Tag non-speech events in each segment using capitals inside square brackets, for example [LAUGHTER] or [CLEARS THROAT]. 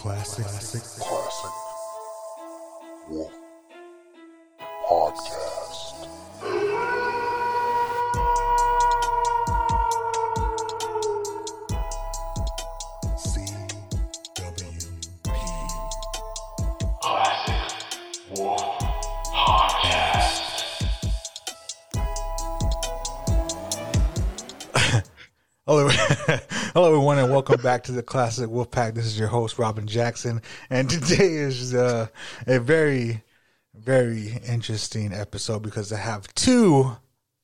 Classic. Classic. Classic Wolf welcome back to the Classic Wolfpack. This is your host Robin Jackson, and [LAUGHS] today is uh, a very, very interesting episode because I have two.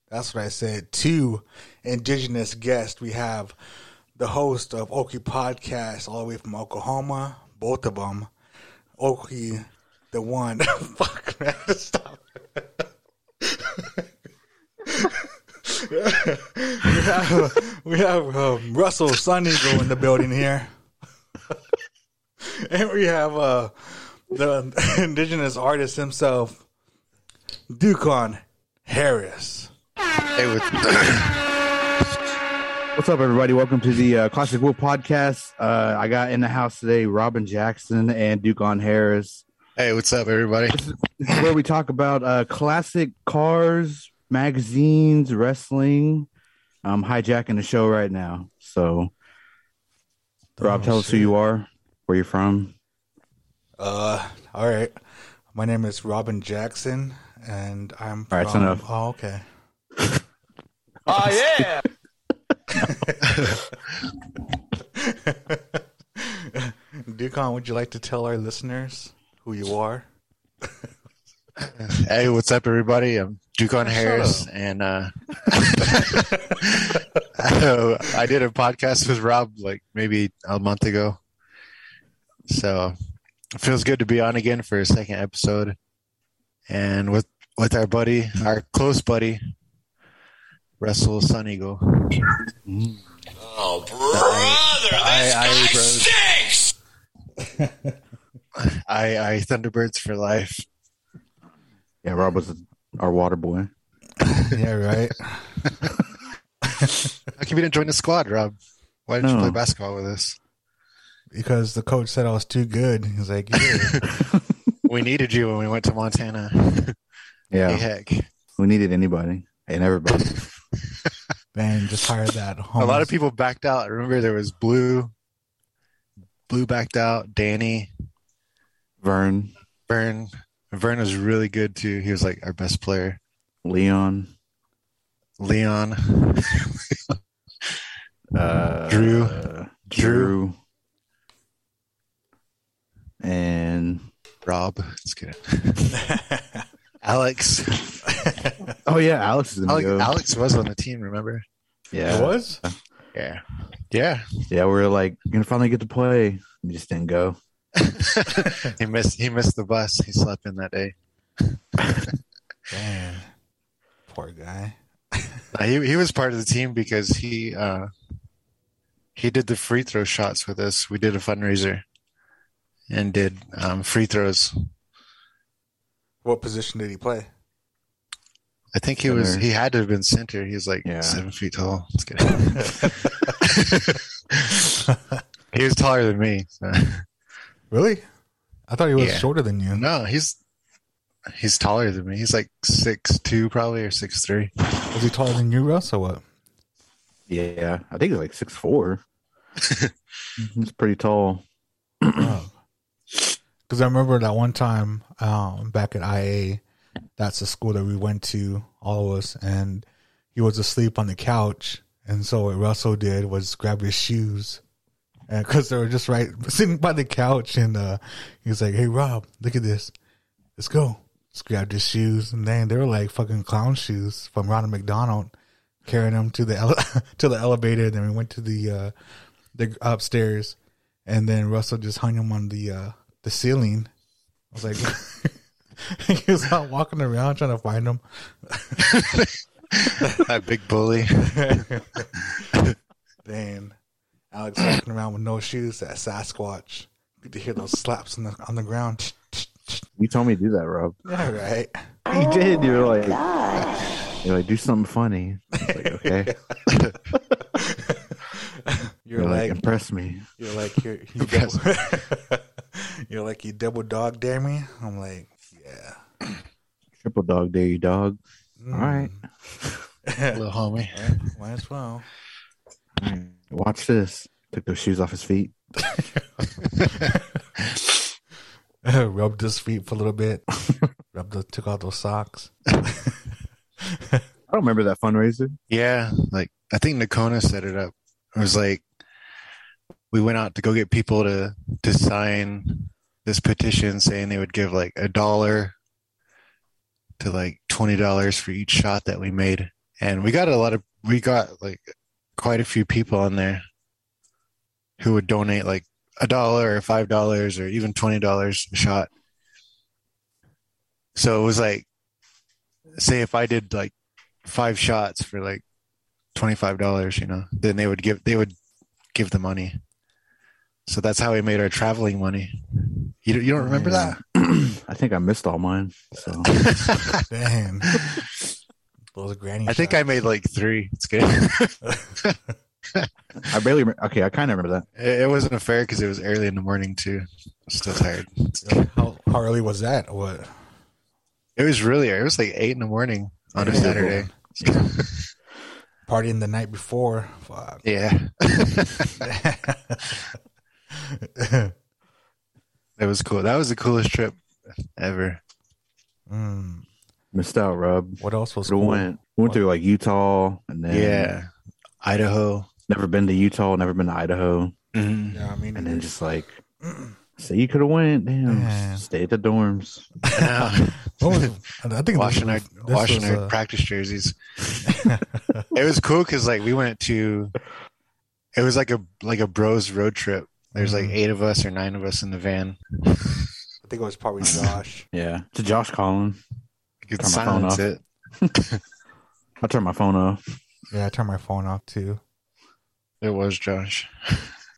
That's what I said. Two indigenous guests. We have the host of Okie Podcast, all the way from Oklahoma. Both of them, Okie, the one. [LAUGHS] Fuck man, stop. [LAUGHS] we have, we have um, Russell Sun Eagle in the building here. [LAUGHS] and we have uh, the [LAUGHS] indigenous artist himself, Dukon Harris. Hey, what's, [COUGHS] what's up, everybody? Welcome to the uh, Classic Wolf Podcast. Uh, I got in the house today Robin Jackson and Dukon Harris. Hey, what's up, everybody? This is where we talk about uh, classic cars, magazines, wrestling. I'm hijacking the show right now. So, Rob, Oh, tell us who you are, where you're from. Uh, all right. My name is Robin Jackson, and I'm All right, that's from. enough. Oh, okay. [LAUGHS] Oh yeah. [LAUGHS] Dukon, would you like to tell our listeners who you are? [LAUGHS] [LAUGHS] hey, what's up, everybody? I'm Dukon Harris, up. and uh, [LAUGHS] I did a podcast with Rob like maybe a month ago. So it feels good to be on again for a second episode, and with with our buddy, our close buddy, Russell Sun Eagle. Oh, brother, I, I, stinks! bros. [LAUGHS] I, I Thunderbirds for life. Yeah, Rob was our water boy. [LAUGHS] yeah, right. How come you didn't join the squad, Rob? Why didn't you play basketball with us? Because the coach said I was too good. He's like, yeah. [LAUGHS] We needed you when we went to Montana. Yeah, Hey, heck. we needed anybody and everybody. [LAUGHS] man, just hired that. A lot of people backed out. I remember there was Blue. Blue backed out. Danny, Vern, Vern. Vern was really good too. He was like our best player. Leon, Leon. [LAUGHS] uh, Drew. uh, Drew, and Rob. Let's get it. Alex. [LAUGHS] oh yeah, Alex is Alex. Alex was on the team, remember? yeah, It was? Yeah. Yeah. yeah. We are like, gonna finally get to play. We just didn't go. [LAUGHS] he missed he missed the bus. He slept in that day. [LAUGHS] Man, poor guy. [LAUGHS] He he was part of the team because he uh he did the free throw shots with us. We did a fundraiser and did um, free throws. What position did he play? I think he was he had to have been center. He was like Yeah. seven feet tall. Just kidding. he was taller than me. so- Really? I thought he was Yeah. shorter than you. No, he's he's taller than me. He's like six two probably or six three. Was he taller than you, Russ, or what? Yeah, I think he's like six four. [LAUGHS] He's pretty tall. Because I remember that one time um, back at IA, that's the school that we went to, all of us, and he was asleep on the couch. And so what Russell did was grab his shoes, and because they were just right sitting by the couch, and uh, he was like, "Hey Rob, look at this, let's go." Just grabbed his shoes, and then they were like fucking clown shoes from Ronald McDonald, carrying them to the ele- [LAUGHS] to the elevator. And then we went to the uh, the upstairs, and then Russell just hung him on the uh, the ceiling. I was like, [LAUGHS] he was out walking around trying to find him. [LAUGHS] that big bully. Then Alex walking around with no shoes, that Sasquatch. You could hear those slaps on the on the ground. You told me to do that, Rob. Yeah, right. You did. You were like, you're like, do something funny. Like, [LAUGHS] okay. [LAUGHS] You're You're like, like, impress me. you're like, you're, you [LAUGHS] go. You're like you double dog dare me. I'm like, yeah. Triple dog dare you, dog. All right. Little homie. Mm. Might as well. All right. Watch this. Took those shoes off his feet. [LAUGHS] Rubbed his feet for a little bit. [LAUGHS] Rubbed the, took out those socks. I don't remember that fundraiser. Yeah, like I think Nakona set it up. It was like we went out to go get people to to sign this petition saying they would give like a dollar to like twenty dollars for each shot that we made. And we got a lot of we got like quite a few people on there who would donate like a dollar or five dollars or even twenty dollars a shot. So it was like say if I did like five shots for like twenty five dollars, you know, then they would give they would give the money. So that's how we made our traveling money. You you don't remember that? [CLEARS THROAT] I think I missed all mine. So [LAUGHS] Damn. [LAUGHS] Those granny I think I made like three. It's good. [LAUGHS] I barely. Remember. Okay, I kind of remember that. it, it wasn't a fair because it was early in the morning too. Still tired. how, how early was that? What? It was really early. It was like eight in the morning on a Yeah. Saturday. [LAUGHS] Partying the night before. Fuck. Yeah, [LAUGHS] it was cool. That was the coolest trip ever. Mm. Missed out, Rob. What else was We cool? went. We went through like Utah, and then Yeah, Idaho. never been to Utah, never been to Idaho, Mhm. Yeah, I mean, and then just like, say you could have went. Damn, Yeah. stay at the dorms. [LAUGHS] what was, I think washing our washing was, our uh, practice jerseys. [LAUGHS] it was cool because like we went to it was like a like a bros road trip there's like Mhm. eight of us or nine of us in the van I think it was probably Josh. [LAUGHS] Yeah, to Josh Collin. You could Turn my phone silence off. it [LAUGHS] I turned my phone off. yeah, I turned my phone off too. it was josh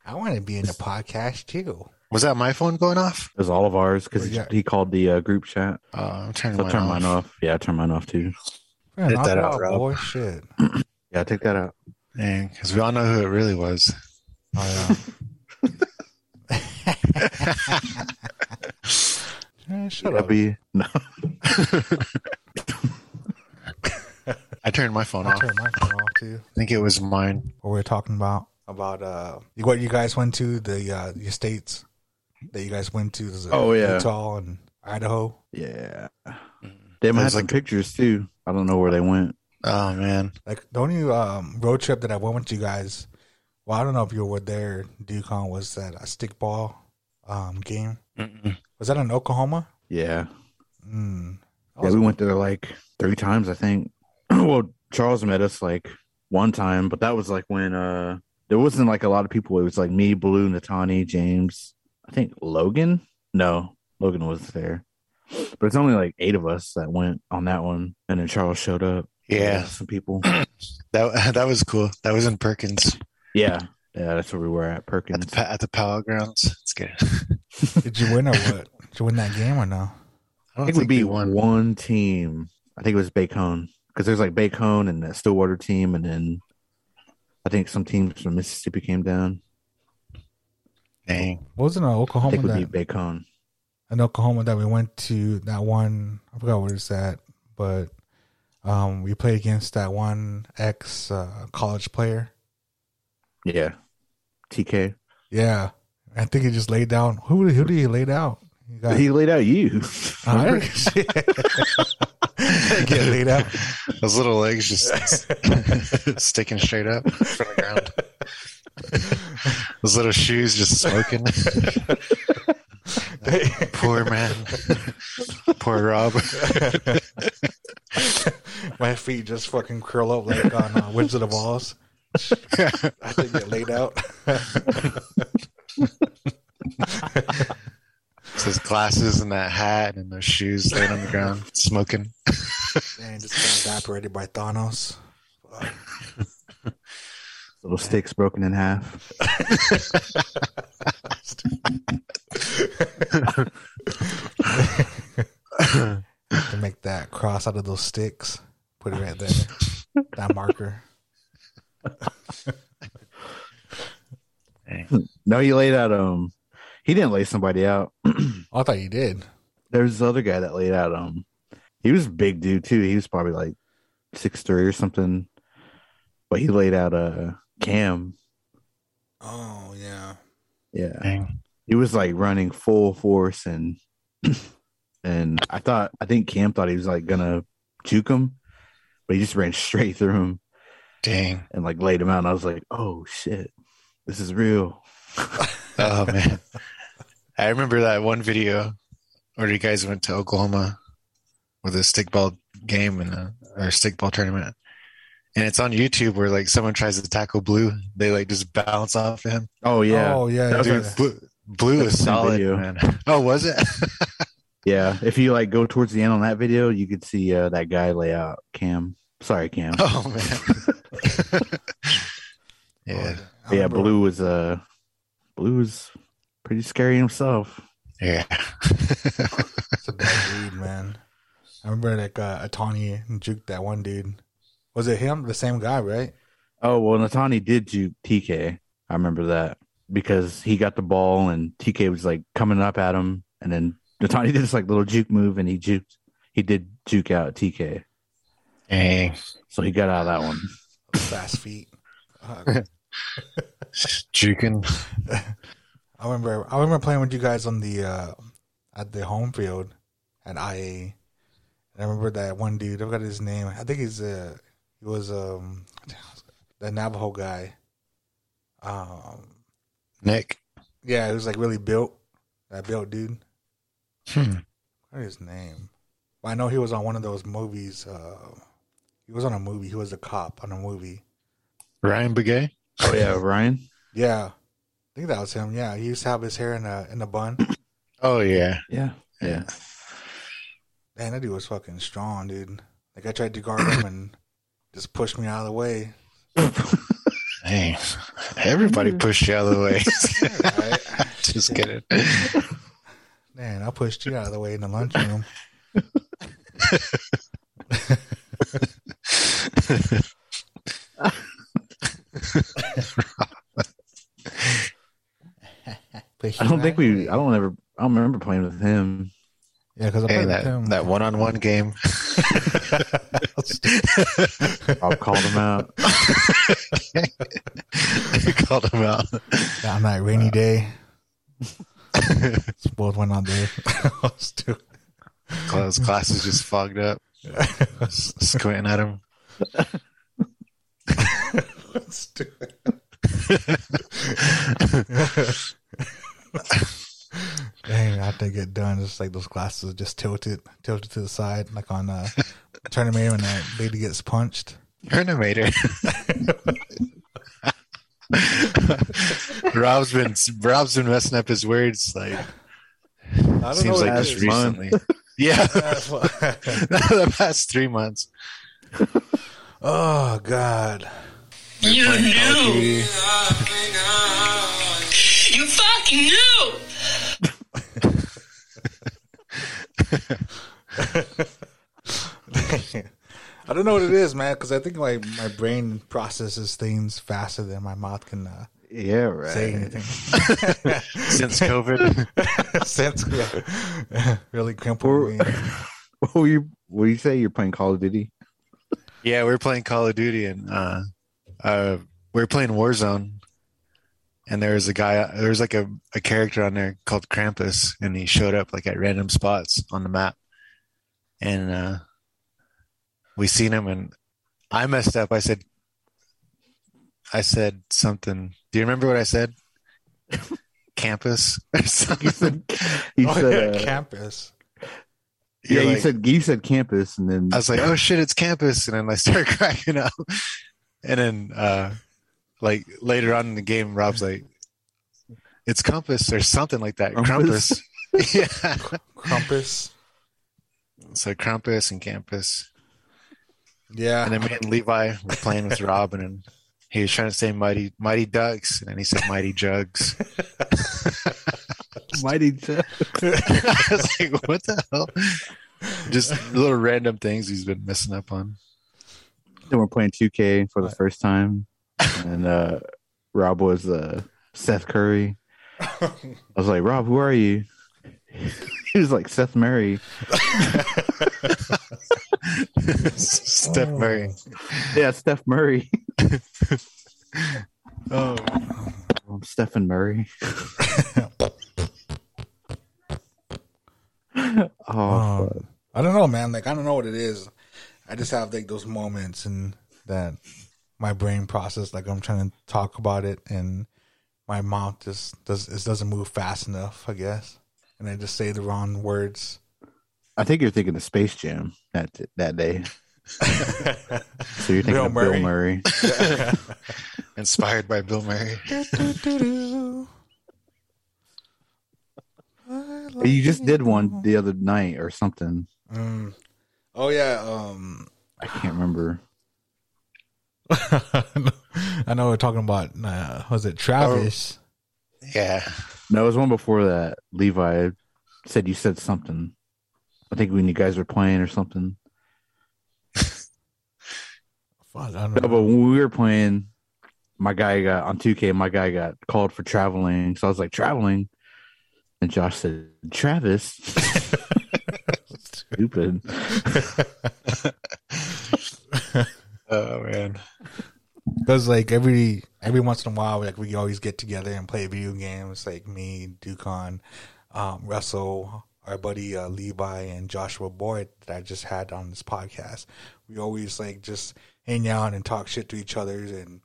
I want to be in the podcast too. was that my phone going off It was all of ours because Yeah. he called the uh, group chat. uh, i'm turning So I mine, turned off. mine off. Yeah, I turned mine off too. Man, Hit knock that it out, off, Rob. boy. Shit. [CLEARS THROAT] Yeah, take that out. Dang, because we all know who it really was Oh yeah. [LAUGHS] [LAUGHS] Eh, shut That'd up. be no. i turned my phone I off turned my phone off too. i think it was mine What we were talking about about uh what you guys went to the uh the states that you guys went to. This uh, Oh, yeah. Utah and Idaho. Yeah, they That might have was some like- pictures too. I don't know where they went. oh man Like the only um, road trip that I went with you guys. Well, I don't know if you were there. Dukon was that a stickball um, game. Mm-mm. Was that in Oklahoma? Yeah, Mm. Yeah, we went there like three times. I think. [CLEARS THROAT] well, Charles met us like one time, but that was like when uh there wasn't like a lot of people. It was like me, Blue, Natani, James. I think Logan. No, Logan was there. But it's only like eight of us that went on that one, and then Charles showed up. yeah some people. [CLEARS THROAT] that [LAUGHS] that was cool that was in perkins Yeah, yeah, that's where we were at at Perkins. the at the powell grounds it's good [LAUGHS] Did you win or what? Did you win that game or no? i I don't think we think beat we won one team. I think it was Bacone because there's like Bacone and the Stillwater team, and then I think some teams from Mississippi came down. dang Wasn't it I Oklahoma think we that beat Bacone. in Oklahoma that we went to that one? I forgot where it's at, but um, we played against that one ex uh, college player. Yeah, TK. Yeah, I think he just laid down. Who who did he lay down? He got, He laid out you. I [LAUGHS] [LAUGHS] get laid out. Those little legs just [LAUGHS] sticking straight up from the ground. Those little shoes just smoking. Poor man. Poor Rob. My feet just fucking curl up like on uh, Wizard of Oz. I think get laid out. [LAUGHS] His glasses and that hat and those shoes laying on the ground, smoking. and just got evaporated by Thanos. Fuck. [LAUGHS] Little sticks broken in half. [LAUGHS] to make that cross out of those sticks. Put it right there. that marker. No, he laid out. Um, he didn't lay somebody out. [CLEARS THROAT] I thought you did. There's this other guy that laid out. Um, he was a big dude too. He was probably like six three or something, but he laid out a cam. Oh yeah. Yeah, Dang. he was like running full force and [CLEARS THROAT] and I thought I think Cam thought he was like gonna juke him, but he just ran [LAUGHS] straight through him Dang. and like laid him out. And I was like, oh shit, this is real. [LAUGHS] Oh man. I remember that one video where you guys went to Oklahoma with a stickball game and a or a stickball tournament. And it's on YouTube where like someone tries to tackle Blue, they like just bounce off him. Oh yeah, Oh yeah. That was yeah. Dude, Blue, Blue is solid, video. man. [LAUGHS] Oh, was it? [LAUGHS] yeah. If you like go towards the end on that video, you could see uh, that guy lay out Cam. Sorry, Cam. oh man. [LAUGHS] yeah. I yeah, remember- Blue was uh, Blue was pretty scary himself. Yeah. [LAUGHS] It's a bad dude, man. I remember like uh, Natani juked that one dude. Was it him? The same guy, right? Oh well, Natani did juke TK. I remember that because he got the ball and TK was like coming up at him, and then Natani [LAUGHS] did this like little juke move, and he juked. He did juke out TK, Dang. so he got out of that one. Fast feet. Uh, [LAUGHS] Juking. [LAUGHS] I remember. I remember playing with you guys on the uh, at the home field at IA. And I remember that one dude. I forgot his name. I think he's uh he was um the Navajo guy. Um, Nick. yeah, he was like really built. That built dude. Hmm. What is his name? I know he was on one of those movies. Uh, he was on a movie. He was a cop on a movie. Ryan Begay. Oh yeah, Ryan. Yeah, I think that was him. Yeah, he used to have his hair in a in a bun. [CLEARS THROAT] Oh yeah. Yeah, yeah. Man, that dude was fucking strong, dude. Like I tried to guard him and just pushed me out of the way. Dang. Everybody pushed you out of the way. [LAUGHS] Right? [LAUGHS] Just kidding. Man, I pushed you out of the way in the lunchroom. [LAUGHS] Pushed I don't think we. I don't ever. I don't remember playing with him. Yeah, because I Hey, played that with him. that one on one game. [LAUGHS] I'll call him out. you called him out. Yeah, on that rainy day. Both went on there. Stupid. His glasses just fogged up. [LAUGHS] Squinting at him. Stupid. [LAUGHS] Dang, after I get done, it's like those glasses are just tilted, tilted to the side, like on uh, tournament when that lady gets punched. Hernimator. Rob's been Rob's been messing up his words like I don't seems know like just recently. yeah, [LAUGHS] [LAUGHS] the past three months. [LAUGHS] oh God! You Call of knew. Duty. You fucking knew. [LAUGHS] I don't know what it is, man, because I think my, my brain processes things faster than my mouth can uh, Yeah, say anything. [LAUGHS] Since COVID, Since yeah. really crumpled me. What were you? What do you say? You're playing Call of Duty? Yeah, we were playing Call of Duty and uh, uh, we were playing Warzone, and there was a guy, there was like a, a character on there called Krampus, and he showed up like at random spots on the map, and uh, we seen him, and I messed up. I said, I said something. Do you remember what I said? [LAUGHS] Campus or something. said. You [LAUGHS] oh, said. yeah, uh, campus. Yeah, You're you like- said. You said campus, and then I was like, "Oh [LAUGHS] shit, it's campus!" And then I started [LAUGHS] cracking up. And then, uh, like later on in the game, Rob's like, "It's compass or something like that." Crumpus? Crumpus. [LAUGHS] yeah. Crumpus. So Crumpus and campus, Yeah. and then me and Levi were playing with Rob, and he was trying to say "mighty, mighty ducks," and then he said "mighty jugs." Mighty. [LAUGHS] I was like, "What the hell?" Just little random things he's been messing up on. Then we're playing 2K for the first time, and uh, Rob was uh, Seth Curry. [LAUGHS] I was like, Rob, who are you? [LAUGHS] he was like Seth Murray. Steph Murray. Yeah, Steph Murray. Oh, I'm Stephen Murray. [LAUGHS] oh. Um, I don't know, man. Like I don't know what it is. I just have like those moments and that my brain process like I'm trying to talk about it and my mouth just does it doesn't move fast enough, I guess. And I just say the wrong words. I think you're thinking of Space Jam that that day. [LAUGHS] So you're thinking Bill of Murray. Bill Murray. [LAUGHS] inspired by Bill Murray. You just did one the other night or something. Mm. Oh yeah, um I can't remember. [LAUGHS] I know we're talking about uh, was it Travis? Yeah. No, it was one before that. Levi said you said something. I think when you guys were playing or something. [LAUGHS] Fuck, I don't No, know. but when we were playing, my guy got on 2K. My guy got called for traveling, so I was like traveling, and Josh said Travis. [LAUGHS] Stupid. [LAUGHS] Oh man. Because like every every once in a while, like we always get together and play video games. Like me, Dukon, um, Russell, our buddy uh, Levi, and Joshua Boyd that I just had on this podcast. We always like just hang out and talk shit to each other and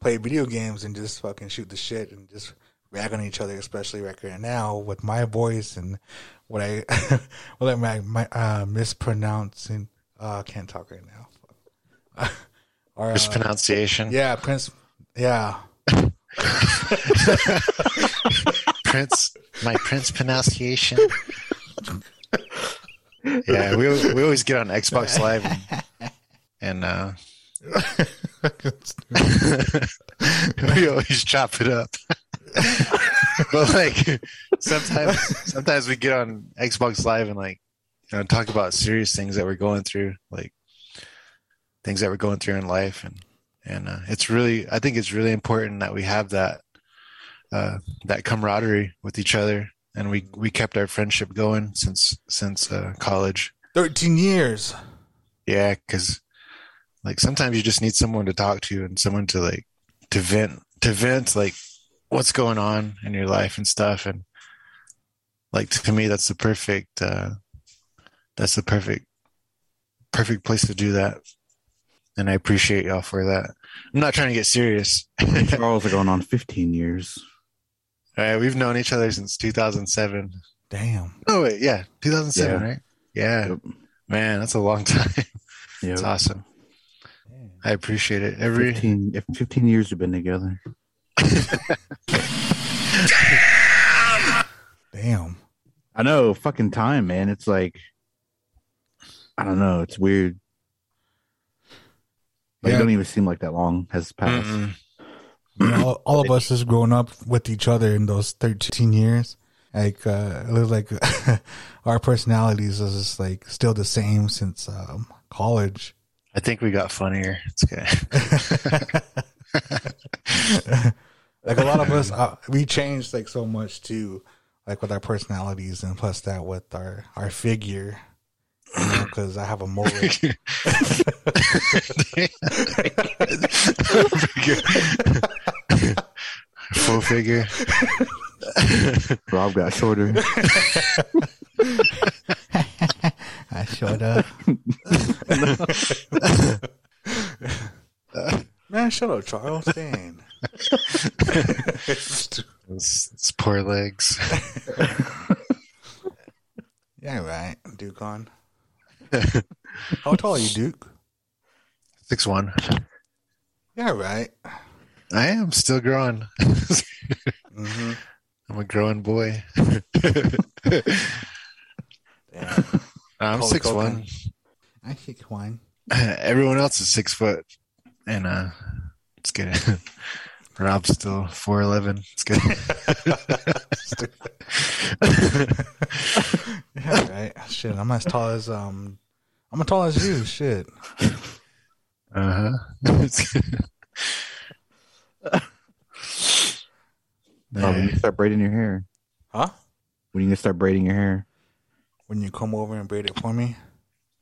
play video games and just fucking shoot the shit and just rag on each other. Especially right here now with my voice and what I [LAUGHS] what I my, my uh, mispronouncing. Uh, can't talk right now. [LAUGHS] Or, uh, Mispronunciation. yeah, Prince. Yeah, [LAUGHS] Prince. My Prince pronunciation. Yeah, we we always get on Xbox Live and, and uh, we always chop it up. [LAUGHS] but like sometimes sometimes we get on Xbox Live and like you know talk about serious things that we're going through, like things that we're going through in life and and uh, it's really I think it's really important that we have that uh, that camaraderie with each other and we we kept our friendship going since since uh, college. thirteen years. Yeah, because like sometimes you just need someone to talk to and someone to like to vent to vent like what's going on in your life and stuff. And like to me that's the perfect uh that's the perfect perfect place to do that. And i appreciate y'all for that. I'm not trying to get serious. Me and Charles are going on 15 years. All right, we've known each other since 2007 Damn. oh wait yeah 2007 Yeah. right? Yeah. Yep. man that's a long [LAUGHS] time. Yeah, it's awesome. I appreciate it. Every 15, 15 years we've been together. Damn. Damn. I know, fucking time, man. It's like, I don't know. It's weird. Like, Yeah. It don't even seem like that long has passed. Mm-mm. You know, all, all of us has grown up with each other in those thirteen years. Like uh, it looks like [LAUGHS] our personalities is just like still the same since um, college. I think we got funnier. It's good. [LAUGHS] [LAUGHS] like a lot of us, [LAUGHS] uh, we changed like so much too, like with our personalities, and plus that with our our figure. You know, [CLEARS THROAT] because I have a mullet. [LAUGHS] Full figure. [LAUGHS] Rob got shorter. I showed up. Man, shut up, Charles. Dang. It's, it's poor legs. [LAUGHS] yeah, right, Dukon. How tall are you, Duke? Six one. Yeah, right. I am still growing. Mm-hmm. I'm a growing boy. I'm six one. I think wine. Everyone else is six foot, and uh, it's good. Rob's still four eleven. It's good. [LAUGHS] [LAUGHS] Yeah, right. Shit, I'm as tall as um, I'm as tall as you. Shit. [LAUGHS] Uh huh. When you start braiding your hair. Huh? When you start braiding your hair? When you come over and braid it for me.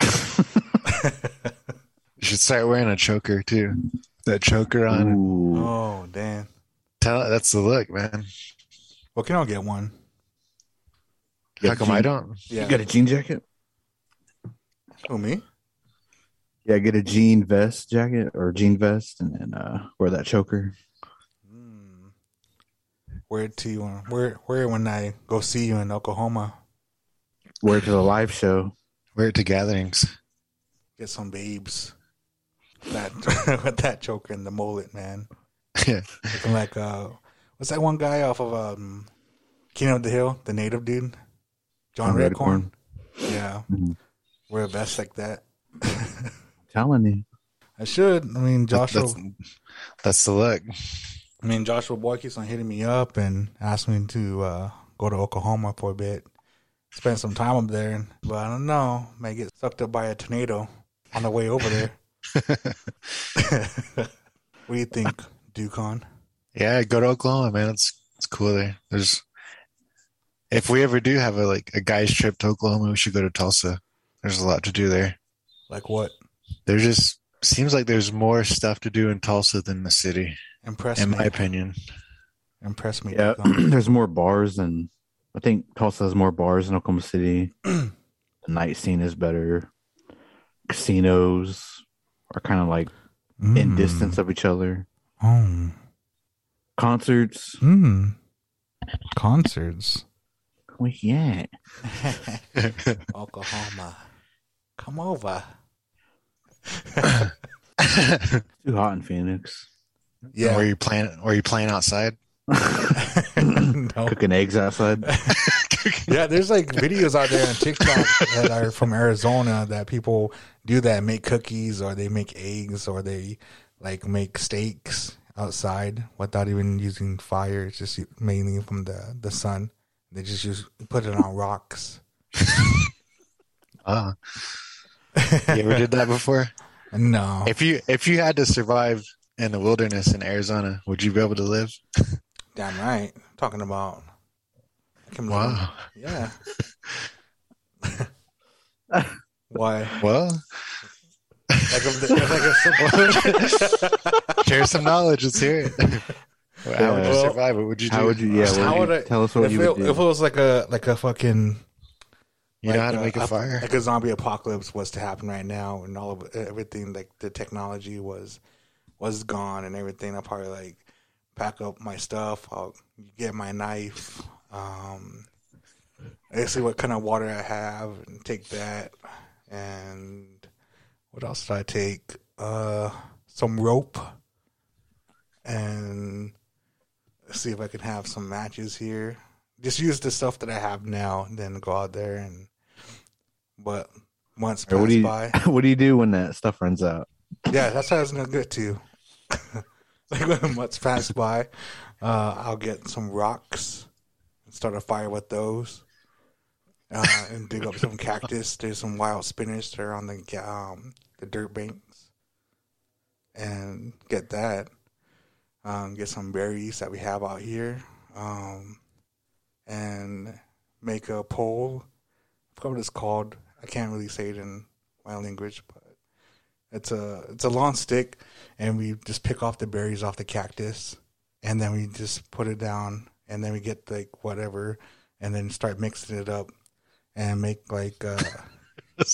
You should start wearing a choker too. That choker on. Ooh. Oh damn. Tell that's the look, man. Well, can I get one? You How got come I don't? Yeah. You got a jean jacket? Who me? Yeah, get a jean vest jacket or jean vest, and then uh, wear that choker. Hmm. Where to? Uh, where? Where? When I go see you in Oklahoma, Wear it to the live show. Wear it to gatherings. get some babes. That [LAUGHS] with that choker and the mullet, man. [LAUGHS] Yeah. Looking like uh, what's that one guy off of um, King of the Hill, the native dude, John John Redcorn. Yeah, Mhm. wear a vest like that. [LAUGHS] telling you. I should. I mean, Joshua. That's, that's the look. I mean, Joshua Boyd keeps on hitting me up and asked me to uh, go to Oklahoma for a bit, spend some time up there. But I don't know, may get sucked up by a tornado on the way over there. What do you think, Dukon? Yeah, go to Oklahoma, man. It's it's cool there. There's if we ever do have a like a guys trip to Oklahoma, we should go to Tulsa. There's a lot to do there. Like what? There just seems like there's more stuff to do in Tulsa than the city, Impress in me. my opinion. Impress me. Yeah, [CLEARS THROAT] there's more bars than I think Tulsa has more bars than Oklahoma City. [CLEARS THROAT] the night scene is better. Casinos are kind of like in Mm. distance of each other. Oh. Concerts, Hmm. Concerts. well, yeah. [LAUGHS] Oklahoma. Come over. Too hot in Phoenix. Yeah. Were you playing? Were you playing outside? [LAUGHS] no. Cooking eggs outside. [LAUGHS] Yeah, there's like videos out there on TikTok that are from Arizona that people do that, make cookies or they make eggs or they like make steaks outside without even using fire. It's just mainly from the the sun. They just use put it on rocks. Oh, you ever did that before? No, If you if you had to survive in the wilderness in Arizona, would you be able to live? [LAUGHS] damn right. Talking about. I can Wow. Yeah. [LAUGHS] Why? Well, Like if, the, if like if some, [LAUGHS] share some knowledge. Let's hear it. How would you Well, survive? What would you do? How would you? Yeah, How would would you, I- tell us what if, you it, would do. if it was like a like a fucking You know like, how to uh, make a up- fire? Like a zombie apocalypse was to happen right now, and all of everything, like the technology was was gone, and everything. I'll probably like pack up my stuff. I'll get my knife. Um, I see what kind of water I have, and take that. And what else did I take? Uh, some rope, and see if I can have some matches here. Just use the stuff that I have now, and then go out there and. But months Or pass what do you by. [LAUGHS] What do you do when that stuff runs out? Yeah, that's how I was gonna get to. [LAUGHS] like when months pass by, uh, I'll get some rocks and start a fire with those, uh, and dig up some cactus. There's some wild spinach there on the um, the dirt banks, and get that. Um, get some berries that we have out here, um, and make a pole. I forgot what it's called. I can't really say it in my language, but it's a it's a long stick, and we just pick off the berries off the cactus, and then we just put it down, and then we get like whatever, and then start mixing it up, and make like uh, [LAUGHS]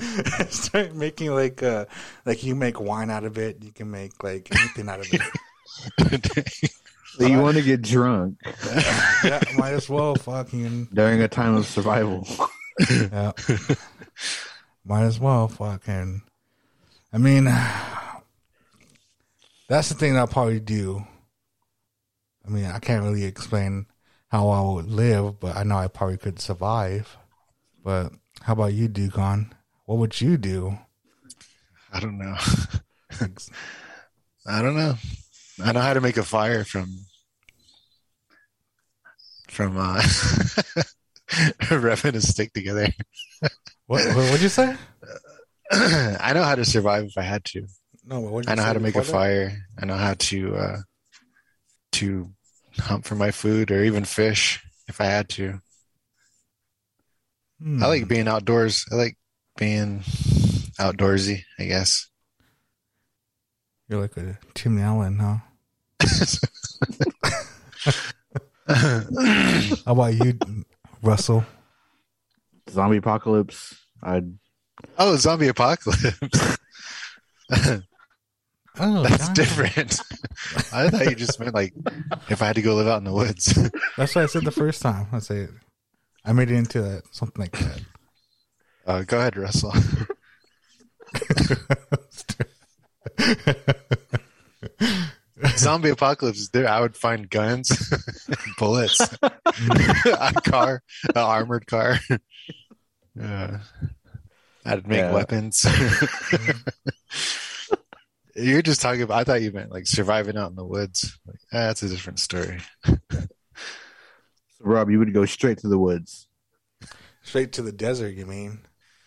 [LAUGHS] start making like uh like you make wine out of it, you can make like anything out of it. [LAUGHS] So you want to get drunk yeah, might as well fucking during a time of survival. yeah. Might as well fucking. I mean, that's the thing I'll probably do. I mean, I can't really explain how I would live, but I know I probably could survive. But how about you, Dukon? What would you do? I don't know. [LAUGHS] I don't know. I know how to make a fire from from uh [LAUGHS] rubbing a stick together. What what would you say? [CLEARS THROAT] I know how to survive if I had to. No, but what I know how to make a fire. I know how to uh to hunt for my food or even fish if I had to. Hmm. I like being outdoors. I like being outdoorsy, I guess. You're like a Tim Allen, huh? [LAUGHS] How about you, Russell? Zombie apocalypse. I'd oh, zombie apocalypse. [LAUGHS] Oh, That's God. different. [LAUGHS] I thought you just meant like if I had to go live out in the woods. [LAUGHS] That's what I said the first time. I say it. I made it into that, something like that. Uh, go ahead, Russell. Zombie apocalypse. There, I would find guns, bullets, a car, an armored car. Uh, I'd make Yeah. weapons. [LAUGHS] You're just talking about. I thought you meant like surviving out in the woods. Like, ah, that's a different story. so Rob, you would go straight to the woods. Straight to the desert, you mean?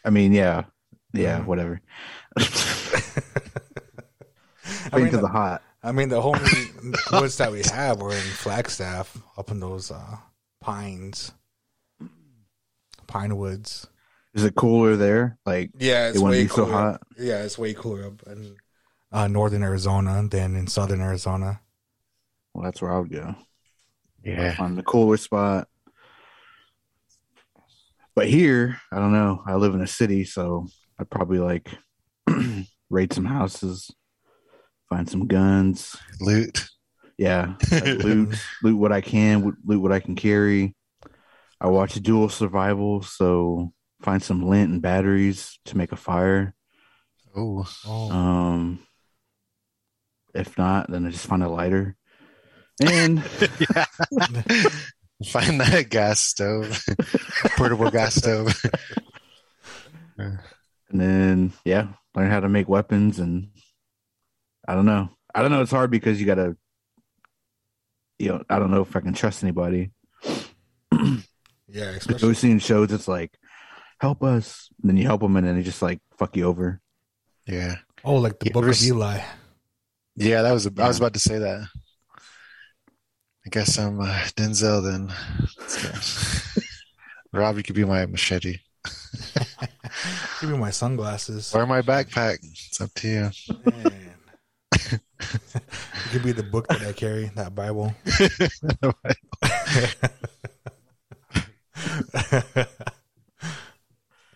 I mean, yeah, yeah, Mhm. whatever. [LAUGHS] [LAUGHS] I mean, to the, the hot. I mean, the only woods that we have were in Flagstaff, up in those uh, pines, pine woods. Is it cooler there? Like Yeah, it's it wouldn't way be so hot. Yeah, it's way cooler up in uh, northern Arizona than in southern Arizona. Well, that's where I would go. Yeah. Find the cooler spot. But here, I don't know. I live in a city, so I'd probably like [CLEARS THROAT] raid some houses, find some guns. Loot. Yeah, like [LAUGHS] loot, loot what I can, loot what I can carry. I watch dual survival, so find some lint and batteries to make a fire. Oh, Oh, Um, if not, then I just find a lighter. And. [LAUGHS] Find that gas stove, portable gas stove. [LAUGHS] and then yeah, learn how to make weapons. And I don't know. I don't know. It's hard because you gotta, you know, I don't know if I can trust anybody. yeah, [CLEARS THROAT] I've especially always seen shows. It's like, help us. And then you help them, and then they just like fuck you over. Yeah, oh, like the You Book ever of s- Eli. yeah. That was. I was about to say that. I guess I'm uh, Denzel then. Let's. [LAUGHS] Rob, you could be my machete [LAUGHS] Give me my sunglasses. or my backpack. It's up to you. Man. [LAUGHS] it could be the book that I carry, that Bible.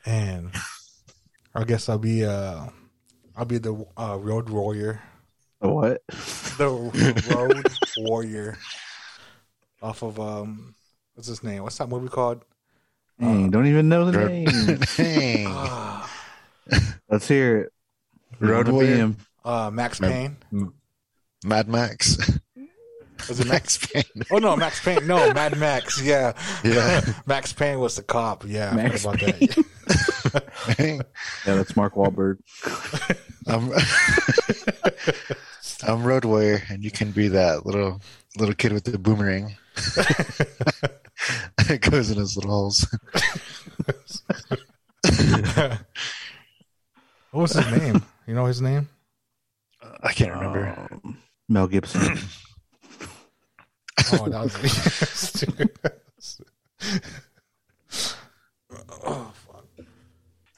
And I guess I'll be uh I'll be the uh, road warrior. The what? The road warrior off of um what's his name? What's that movie called? Dang, don't even know the Dr- name. [LAUGHS] Dang. Ah, [SIGHS] Let's hear it. Road Wanna Warrior? uh Max Mem- Payne. Mad Max. [LAUGHS] Was [LAUGHS] it Max? Max Payne. Oh no, Max Payne. No, Mad Max. Yeah, Yeah. [LAUGHS] Max Payne was the cop. Yeah, Max I forgot about that. [LAUGHS] Yeah, that's Mark Wahlberg. I'm I'm Road Warrior, and you can be that little little kid with the boomerang. it goes in his little holes. what was his name? You know his name? I can't remember. Um, Mel Gibson. [CLEARS THROAT] Oh, that was. oh, fuck.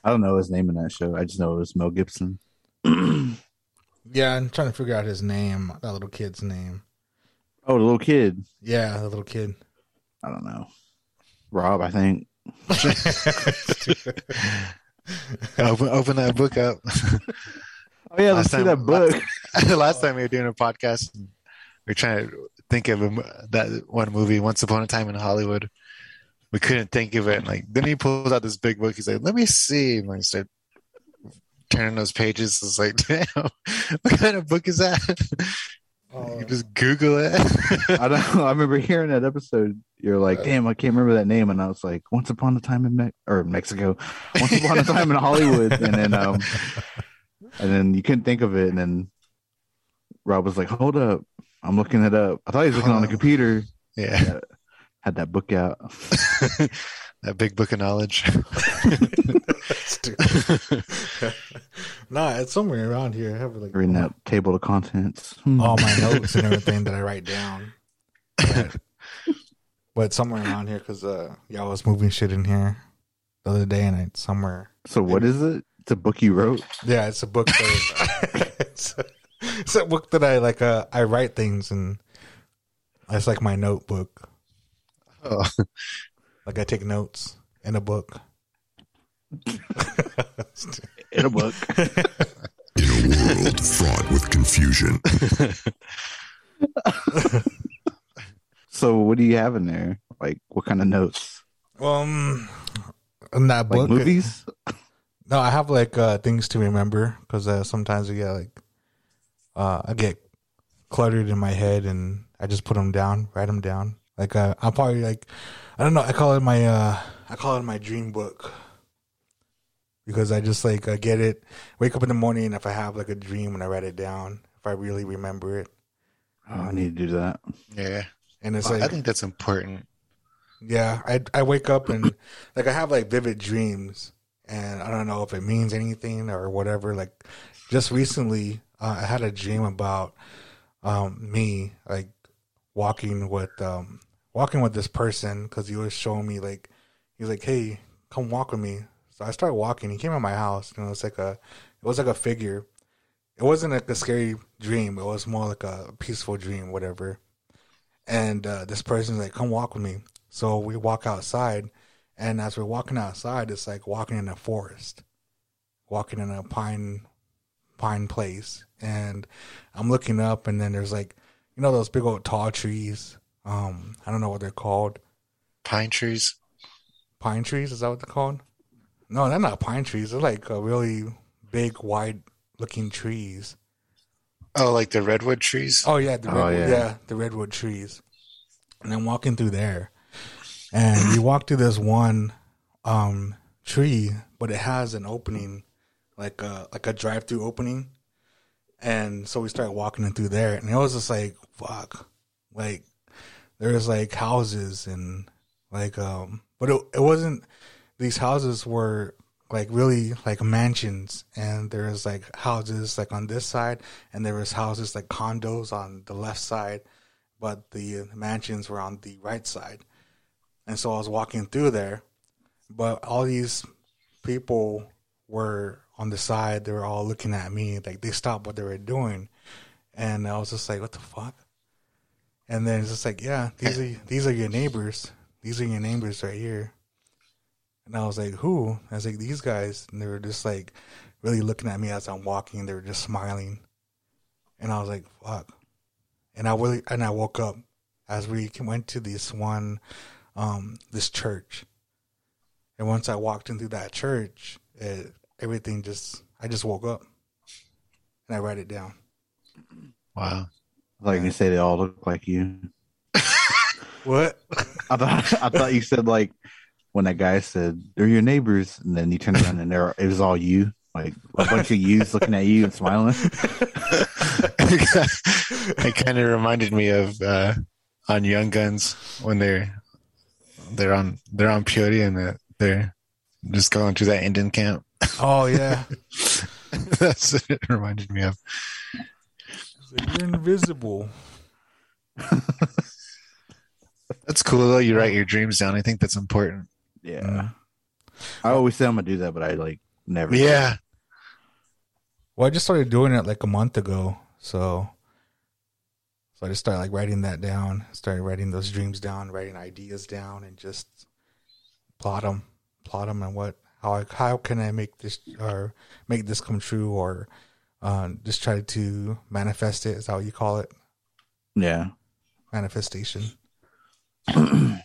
I don't know his name in that show. I just know it was Mel Gibson. [CLEARS THROAT] Yeah, I'm trying to figure out his name. That little kid's name. Oh, the little kid. Yeah, the little kid. I don't know. Rob, I think. [LAUGHS] open open that book up. Oh yeah, let's Last see that book. the [LAUGHS] last time we were doing a podcast, we were trying to think of mo- that one movie, Once Upon a Time in Hollywood. We couldn't think of it. And like then he pulls out this big book. He's like, "Let me see." And I start turning those pages. It's like, [LAUGHS] damn, what kind of book is that? Oh, you just Google it. I don't know. I remember hearing that episode. You're like, damn, I can't remember that name, and I was like, Once Upon a Time in Me- or Mexico, Once Upon a Time in Hollywood, and then um, and then you couldn't think of it, and then Rob was like, hold up, I'm looking it up. I thought he was looking on the Oh. computer. yeah, Had that book out. [LAUGHS] that big book of knowledge. [LAUGHS] nah, it's somewhere around here. I have like Reading that table of contents. All my [LAUGHS] notes and everything that I write down. But, but somewhere around here because uh, yeah, I was moving shit in here the other day, and I somewhere. So what is it? It's a book you wrote. Yeah, it's a book. That, it's, a, it's a book that I like. Uh, I write things, and it's like my notebook. Oh, [LAUGHS] Like I take notes in a book. [LAUGHS] In a book. In a world fraught with confusion, [LAUGHS] so what do you have in there? Like what kind of notes? um, in that Like book, movies? No, I have like uh, things to remember because uh, sometimes I get like uh, I get cluttered in my head and I just put them down, write them down. Like uh, I'm probably like I don't know. I call it my uh, I call it my dream book because I just like I get it. Wake up in the morning and if I have like a dream and I write it down, if I really remember it, Oh, I need to do that. yeah. and it's I like I think that's important. Yeah, I I wake up and [COUGHS] like I have like vivid dreams, and I don't know if it means anything or whatever. Like just recently, uh, I had a dream about um me like walking with um walking with this person because he was showing me like he was like, "Hey, come walk with me." So I started walking. He came in my house, and it was like a it was like a figure. It wasn't like a scary dream. It was more like a peaceful dream, whatever. And uh, this person's like, "Come walk with me." So we walk outside, and as we're walking outside, it's like walking in a forest, walking in a pine pine place. And I'm looking up, and then there's like, you know, those big old tall trees. Um, I don't know what they're called. Pine trees. Pine trees is that what they're called? No, they're not pine trees. They're like uh, really big, wide looking trees. Oh, like the redwood trees. Oh yeah, the Oh, redwood, yeah. yeah. the redwood trees. And then walking through there, and you walk through this one um, tree, but it has an opening, like a like a drive through opening. And so we started walking in through there, and it was just like fuck, like there's like houses and like um, but it it wasn't. These houses were like really like mansions and there was like houses like on this side and there was houses like condos on the left side but the mansions were on the right side and so i was walking through there but all these people were on the side they were all looking at me like they stopped what they were doing and i was just like what the fuck and then it's just like yeah these are these are your neighbors these are your neighbors right here and I was like, who? I was like, these guys. And they were just like really looking at me as I'm walking. They were just smiling. And I was like, fuck. And I really, and I woke up as we went to this one, um, this church. And once I walked into that church, it, everything just, I just woke up and I write it down. Wow. Like you say, they all look like you. [LAUGHS] What? I thought I thought you said like when that guy said they're your neighbors, and then you turned around and there it was all you, like a bunch of yous [LAUGHS] looking at you and smiling. [LAUGHS] it kind of reminded me of uh, on Young Guns when they're they're on they're on peyote and they're, they're just going to that Indian camp. Oh, yeah. [LAUGHS] That's what it reminded me of. Like, You're invisible. [LAUGHS] That's cool though. You write your dreams down. I think that's important. Yeah, Mm. I always say I'm gonna do that, but I like never. Yeah. Well, I just started doing it like a month ago, so so I just started like writing that down. Started writing those dreams down, writing ideas down, and just plot them, plot them, and what how I, how can I make this or make this come true, or uh, just try to manifest it. Is that what you call it? yeah. Manifestation. [CLEARS THROAT]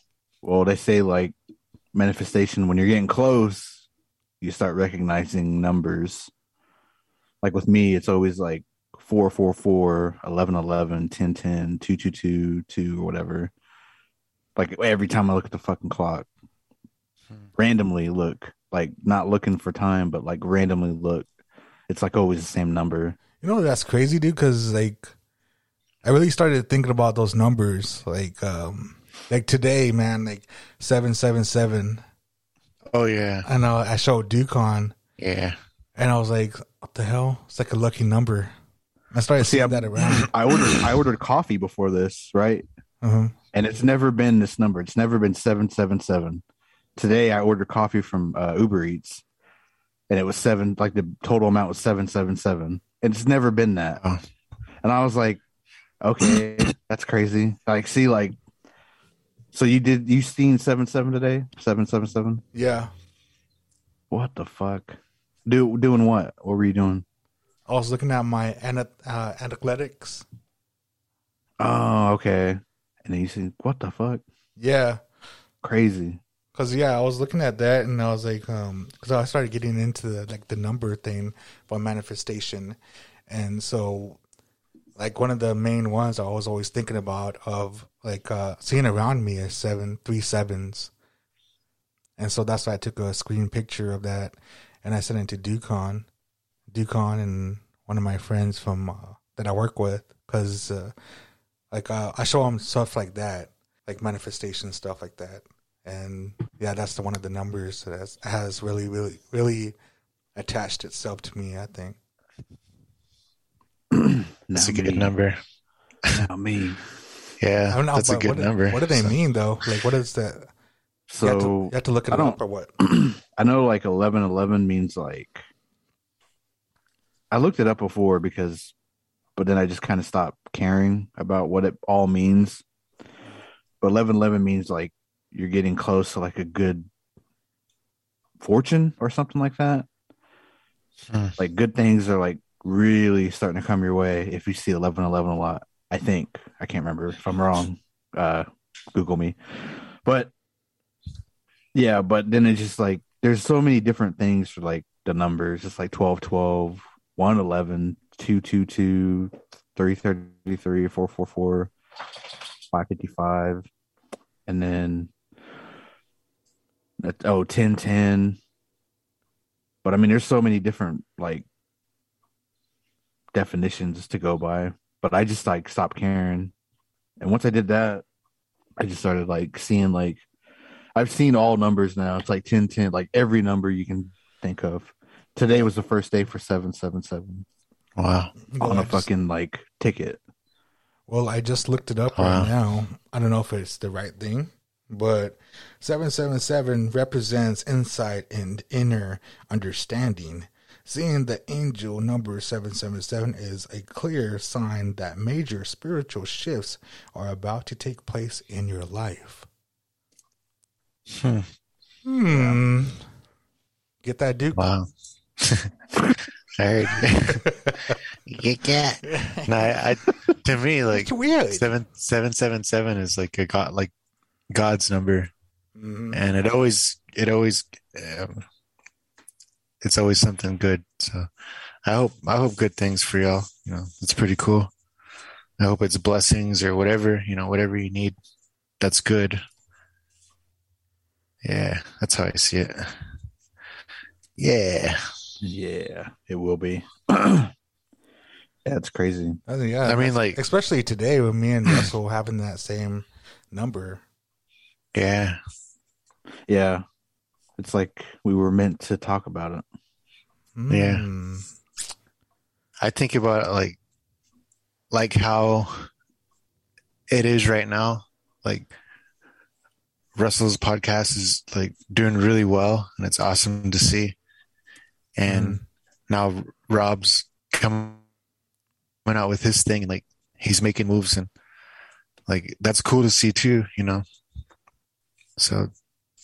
Well, they say like manifestation when you're getting close, you start recognizing numbers. Like with me, it's always like 444, 1111, 1010, 222, 2 or whatever. Like every time I look at the fucking clock, randomly look, like not looking for time, but like randomly look. It's like always the same number. You know that's crazy, dude. Because like, I really started thinking about those numbers. Like, um, like today, man, like seven seven seven. Oh yeah. I know I showed Dukon, Yeah. and I was like, "What the hell? It's like a lucky number." I started See, seeing I'm- that around. [CLEARS THROAT] I ordered I ordered coffee before this, right? Uh-huh. and it's never been this number. It's never been seven seven seven. Today I ordered coffee from uh, Uber Eats, and it was seven. Like the total amount was seven seven seven. And it's never been that. Oh. And I was like, okay, [CLEARS THROAT] that's crazy. Like, see, like, so you did you seen seven seven today? Seven seven seven. Yeah, What the fuck? Do doing what? What were you doing? I was looking at my ana- uh, analytics. Oh, okay. And then you see what the fuck? Yeah, Crazy. Cause yeah, I was looking at that and I was like, um, cause I started getting into the, like the number thing for manifestation, and so like one of the main ones I was always thinking about of like uh seeing around me is seven three sevens, and so that's why I took a screen picture of that and I sent it to Dukon, Dukon and one of my friends from uh, that I work with, cause uh, like uh, I show them stuff like that, like manifestation stuff like that and yeah, that's the one of the numbers that has, has really, really, really attached itself to me. I think. [CLEARS THROAT] That's a Not good me. number. Not me. [LAUGHS] Yeah, I don't know, that's a good what, do- number. What do they So- mean though? Like, what is that? You have to, So you have to look it I don't- up or what? [CLEARS THROAT] I know like eleven eleven means like I looked it up before because but then I just kind of stopped caring about what it all means. But eleven eleven means like you're getting close to like a good fortune or something like that. Hmm. Like good things are like really starting to come your way if you see eleven eleven a lot. I think. I can't remember if I'm wrong. Uh Google me. But yeah, but then it's just like there's so many different things for like the numbers. It's like 12, 12, 1, 11, 2, 2, 2, 333, 444, 555, and then oh 10, 10. But I mean, there's so many different like definitions to go by. But I just like stopped caring. And once I did that, I just started like seeing like I've seen all numbers now. It's like 10 10, like every number you can think of. Today was the first day for 777 Wow. Well, on I a just- fucking like ticket. Well, I just looked it up Wow. right now. I don't know if it's the right thing, but 777 represents insight and inner understanding. Seeing the angel number 777 is a clear sign that major spiritual shifts are about to take place in your life. Hmm. Hmm. Get that, Duke? Wow. [LAUGHS] All right. [LAUGHS] yeah. No, I, I, to me, like seven seven seven seven is like a god, like God's number, Mhm. and it always, it always, um, it's always something good. So, I hope, I hope good things for y'all. You know, it's pretty cool. I hope it's blessings or whatever. You know, whatever you need, that's good. Yeah, that's how I see it. Yeah. Yeah, it will be. [CLEARS THROAT] yeah, it's crazy. I think, yeah, I mean, like- especially today with me and Russell having that same number. Yeah. Yeah. It's like we were meant to talk about it. Yeah. Mm. I think about it like like how it is right now. Like Russell's podcast is like doing really well and it's awesome to see. And now Rob's coming out with his thing and like he's making moves and like that's cool to see too, you know. So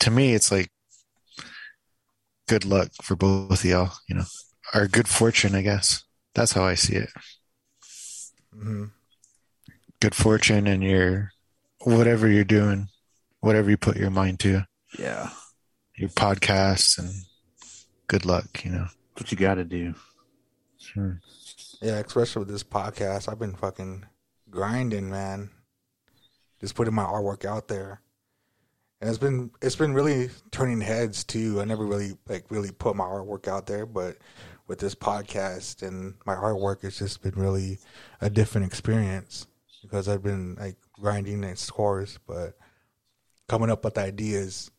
to me it's like good luck for both of y'all, you know. Or good fortune, I guess. That's how I see it. hmm Good fortune and your whatever you're doing, whatever you put your mind to, Yeah. your podcasts and good luck, you know. What you got to do. Hmm. Yeah, especially with this podcast, I've been fucking grinding, man. Just putting my artwork out there, and it's been it's been really turning heads too. I never really like really put my artwork out there, but with this podcast and my artwork, it's just been really a different experience because I've been like grinding at scores, but coming up with ideas.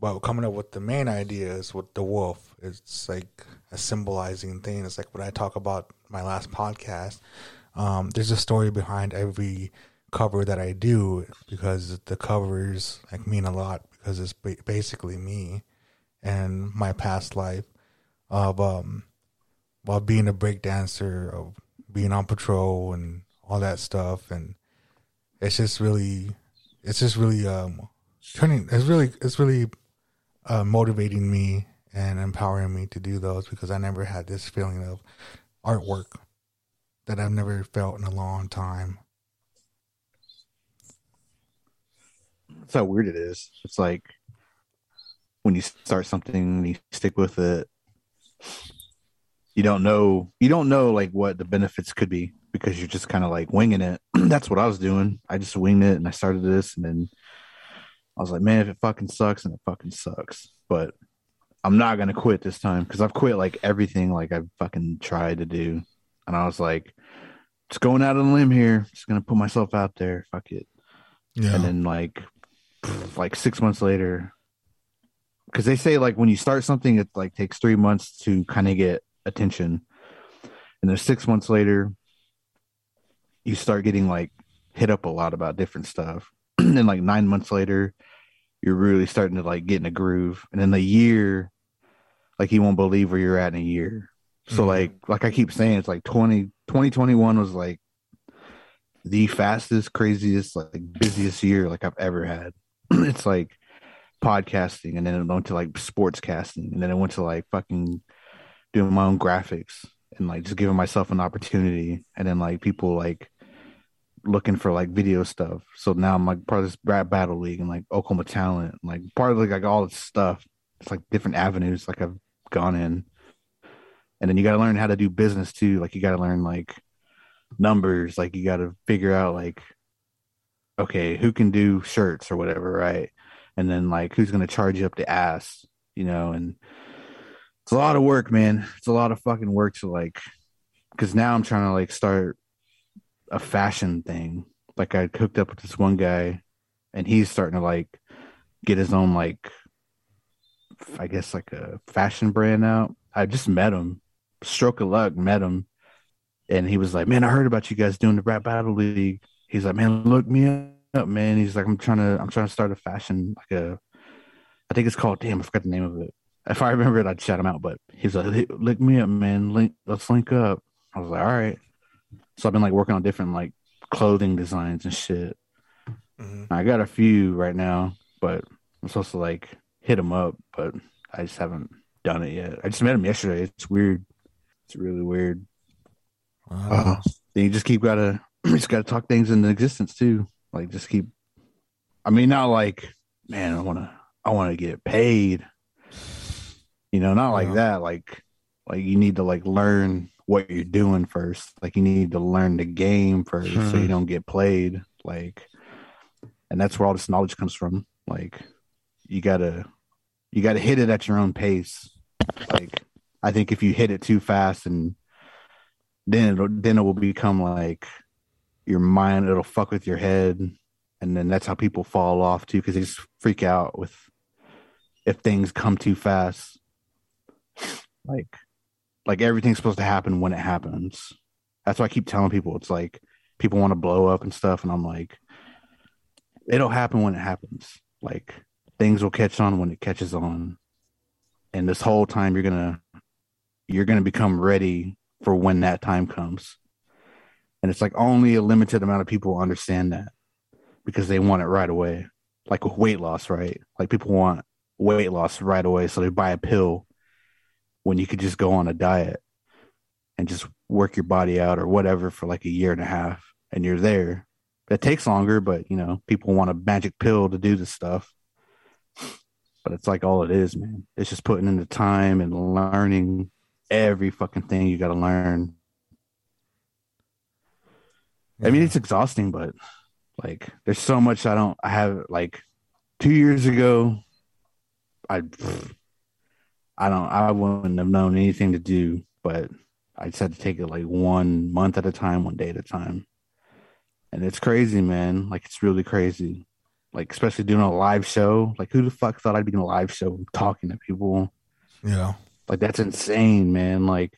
But coming up with the main ideas with the wolf, it's like a symbolizing thing. It's like when I talk about my last podcast. Um, there's a story behind every cover that I do because the covers like mean a lot because it's ba- basically me and my past life of um while being a break dancer of being on patrol and all that stuff and it's just really it's just really um turning it's really it's really uh, motivating me and empowering me to do those because I never had this feeling of artwork that I've never felt in a long time. That's how weird it is. It's like when you start something and you stick with it, you don't know you don't know like what the benefits could be because you're just kind of like winging it. [CLEARS THROAT] That's what I was doing. I just winged it and I started this and then I was like, man, if it fucking sucks, and it fucking sucks. But I'm not gonna quit this time because I've quit like everything like I've fucking tried to do. And I was like, just going out on a limb here, just gonna put myself out there. Fuck it. Yeah. and then like like six months later. Because they say like when you start something it like takes three months to kind of get attention. And then six months later you start getting like hit up a lot about different stuff. [CLEARS THROAT] And then like nine months later you're really starting to like get in a groove. And then the year like you won't believe where you're at in a year. So Mhm. like like i keep saying it's like 20 2021 was like the fastest, craziest, like busiest year like I've ever had. [CLEARS THROAT] it's like podcasting, and then it went to like sports casting, and then it went to like fucking doing my own graphics and like just giving myself an opportunity, and then like people like looking for like video stuff. So now I'm like part of this rap battle league and like Oklahoma talent, like part of like, like all this stuff. It's like different avenues like I've gone in. And then you got to learn how to do business too. Like you got to learn like numbers like you got to figure out like okay who can do shirts or whatever right? And then like who's to charge you up the ass you know? And it's a lot of work man. It's a lot of fucking work to like because now i'm trying to like start a fashion thing. Like i hooked up with this one guy and he's starting to like get his own like i guess like a fashion brand out. I just met him. Stroke of luck met him. And he was like, "Man, I heard about you guys doing the rap battle league." He's like, "Man, look me up, man." He's like, "I'm trying to, I'm trying to start a fashion like a, I think it's called. Damn, I forgot the name of it. If I remember it, I'd shout him out. But he's like, "Hey, "Look me up, man. Link, let's link up." I was like, "All right." So I've been like working on different like clothing designs and shit. Mhm. I got a few right now, but I'm supposed to like hit him up, but I just haven't done it yet. I just met him yesterday. It's weird. It's really weird. Wow. then you just keep gotta [CLEARS THROAT] you just gotta talk things into existence too. Like just keep I mean not like, man, I wanna I wanna get paid. You know, not like Yeah. that. Like like you need to like learn what you're doing first. Like you need to learn the game first so you Mhm. don't get played. Like and that's where all this knowledge comes from. Like you gotta you gotta hit it at your own pace. Like I think if you hit it too fast and then it'll, then it will become like your mind it'll fuck with your head. And then that's how people fall off too because they just freak out with if things come too fast. Like like everything's supposed to happen when it happens. That's why i keep telling people it's like people want to blow up and stuff and i'm like it'll happen when it happens. Like things will catch on when it catches on. And this whole time you're gonna you're gonna become ready for when that time comes. And it's like only a limited amount of people understand that because they want it right away. Like with weight loss, right? Like people want weight loss right away. So they buy a pill when you could just go on a diet and just work your body out or whatever for like a year and a half and you're there. It takes longer, but you know, people want a magic pill to do this stuff. But it's like all it is, man. It's just putting in the time and learning every fucking thing you got to learn. I mean, it's exhausting, but like, there's so much I don't. I have like two years ago. I, I don't. I wouldn't have known anything to do, but I just had to take it like one month at a time, one day at a time, and it's crazy, man. Like, it's really crazy. Like, especially doing a live show. Like, who the fuck thought I'd be in a live show talking to people? yeah. Like that's insane, man. Like,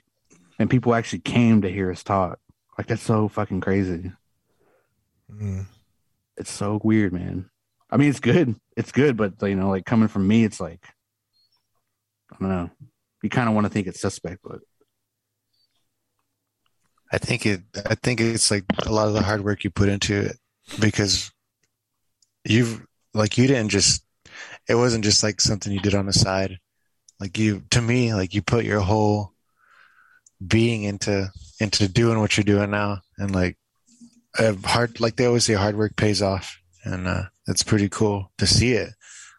and people actually came to hear us talk. Like that's so fucking crazy. Mm. It's so weird, man. I mean, it's good. It's good, but you know, like coming from me, it's like I don't know. You kind of want to think it's suspect, but I think it. I think it's like a lot of the hard work you put into it because you've like you didn't just. It wasn't just like something you did on the side. Like you, to me, like you put your whole being into into doing what you're doing now, and like hard. Like they always say, hard work pays off, and uh, it's pretty cool to see it.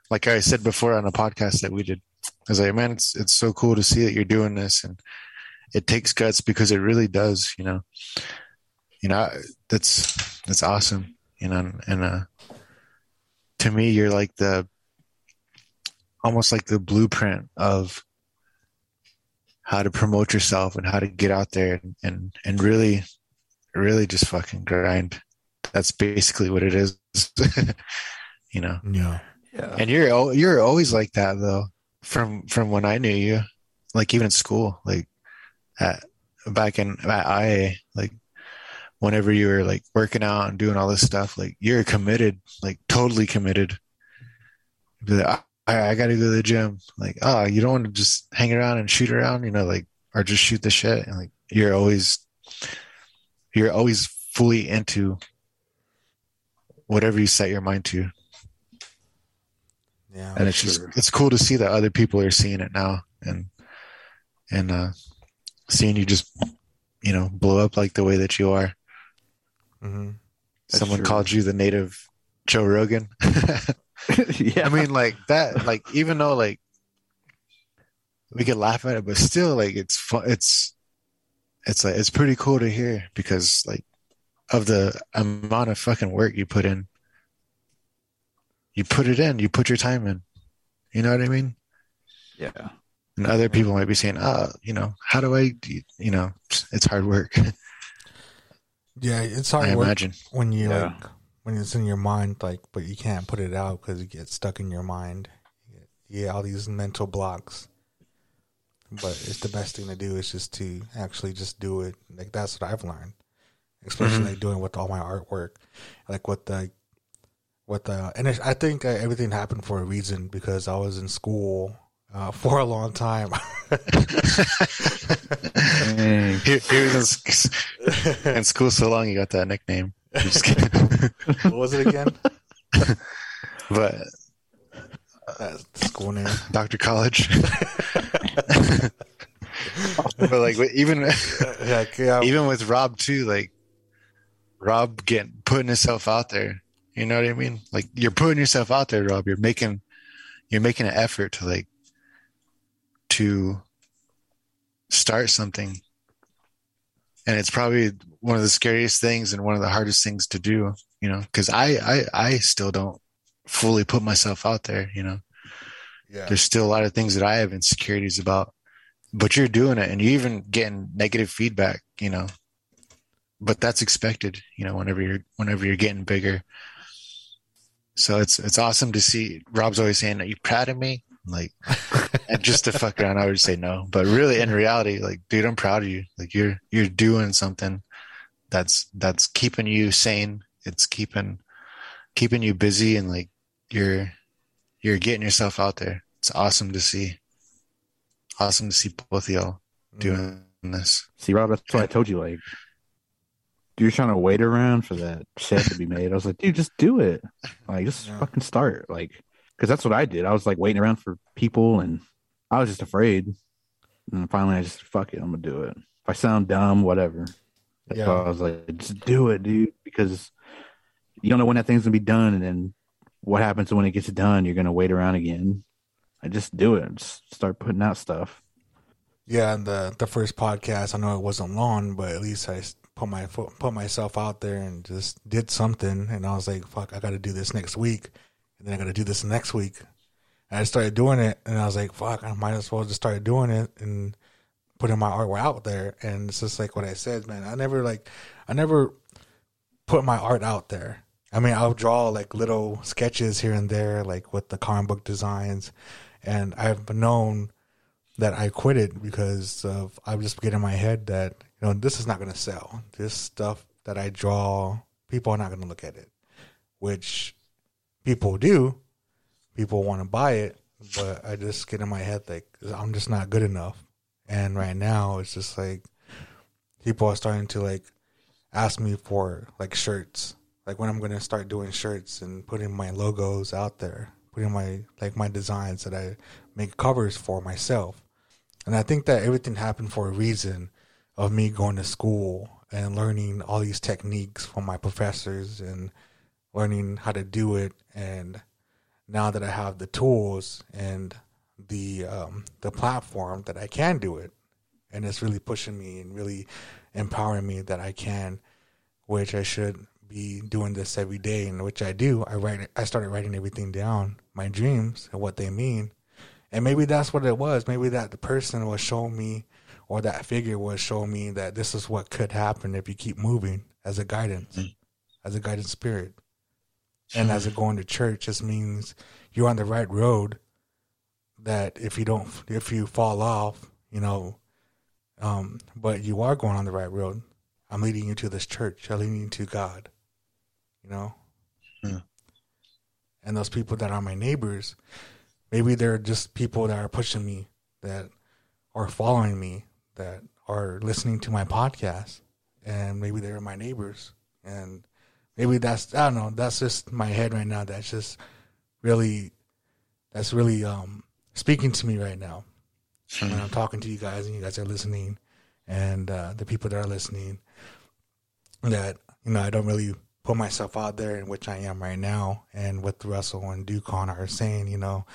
Like I said before on a podcast that we did, I was like, man, it's it's so cool to see that you're doing this, and it takes guts because it really does. You know, you know that's that's awesome. You know, and uh, to me, you're like the almost like the blueprint of how to promote yourself and how to get out there and and, and really really just fucking grind. That's basically what it is [LAUGHS] you know? Yeah. yeah, and you're you're always like that though from from when i knew you like even in school like at back in at ia like whenever you were like working out and doing all this stuff like you're committed like totally committed. Like, I, I gotta go to the gym. Like oh you don't want to just hang around and shoot around you know like or just shoot the shit. And like you're always you're always fully into whatever you set your mind to. Yeah. and it's just it's cool to see that other people are seeing it now and and uh seeing you just you know blow up like the way that you are. Hmm someone true. called you the native joe rogan [LAUGHS] [LAUGHS] yeah. i mean like that like even though like we could laugh at it but still like it's fun it's it's like it's pretty cool to hear because like of the amount of fucking work you put in. You put it in you put your time in. You know what i mean? Yeah, and other people might be saying oh you know how do i you know it's hard work. [LAUGHS] Yeah, it's hard i work imagine. when you Yeah. like when it's in your mind, like, but you can't put it out because you get stuck in your mind. You get, all these mental blocks. But it's the best thing to do is just to actually just do it. Like that's what I've learned, especially Mhm. like doing with all my artwork, like with the, with the, and I think uh, everything happened for a reason because I was in school uh, [LAUGHS] for a long time. [LAUGHS] He, he was in, [LAUGHS] in school so long, he got that nickname. I'm just kidding. what was it again? [LAUGHS] but the school name. Doctor College. [LAUGHS] but like even Like, yeah, even with Rob too, like Rob getting putting himself out there. You know what I mean? Like you're putting yourself out there, Rob. You're making you're making an effort to like to start something. And it's probably one of the scariest things and one of the hardest things to do, you know, because I, I I still don't fully put myself out there, you know. yeah. there's still a lot of things that I have insecurities about. But you're doing it and you're even getting negative feedback, you know. But that's expected, you know, whenever you're whenever you're getting bigger. So it's it's awesome to see Rob's always saying, Are you proud of me? Like and just to fuck around, I would say no. But really in reality, like, dude, I'm proud of you. Like you're you're doing something that's that's keeping you sane. It's keeping keeping you busy and like you're you're getting yourself out there. It's awesome to see. Awesome to see both of y'all mm. doing this. See, Rob, that's why I told you, like, you're trying to wait around for that shit to be made. I was like, dude, just do it. Like, just Yeah. fucking start. Like, because that's what I did. I was like waiting around for people, and I was just afraid. And finally, I just fuck it. I'm gonna do it. If I sound dumb, whatever. Yeah. So I was like, just do it, dude, because you don't know when that thing's gonna be done, and then what happens when it gets done? You're gonna wait around again. I just do it. Just start putting out stuff. Yeah, and the the first podcast, I know it wasn't long, but at least I put my put myself out there and just did something. And I was like, "Fuck, I got to do this next week," and then I got to do this next week. And I started doing it, and I was like, "Fuck, I might as well just start doing it and putting my artwork out there." And it's just like what I said, man. I never like, I never put my art out there. I mean, I'll draw like little sketches here and there, like with the comic book designs, and I've known that I quit it because of I just get in my head that you know this is not going to sell. This stuff that I draw, people are not going to look at it. which people do. People want to buy it, but I just get in my head like I'm just not good enough. And right now, it's just like people are starting to like ask me for like shirts, like when I'm gonna start doing shirts and putting my logos out there, putting my like my designs that I make covers for myself. And I think that everything happened for a reason of me going to school and learning all these techniques from my professors and learning how to do it and now that I have the tools and the um, the platform that I can do it, and it's really pushing me and really empowering me that I can, which I should be doing this every day, and which I do. I write. I started writing everything down, my dreams and what they mean, and maybe that's what it was. Maybe that the person was showing me, or that figure was showing me that this is what could happen if you keep moving as a guidance, as a guidance spirit. And as a going to church, just means you're on the right road. That if you don't, if you fall off, you know, um, but you are going on the right road. I'm leading you to this church. I'm leading you to God. You know, Hmm. and those people that are my neighbors, maybe they're just people that are pushing me, that are following me, that are listening to my podcast, and maybe they're my neighbors, and maybe that's I don't know. That's just my head right now. That's just really, that's really um speaking to me right now when I'm talking to you guys and you guys are listening, and uh, the people that are listening. That you know, I don't really put myself out there, in which I am right now, and what Russell and Dukon are saying. You know,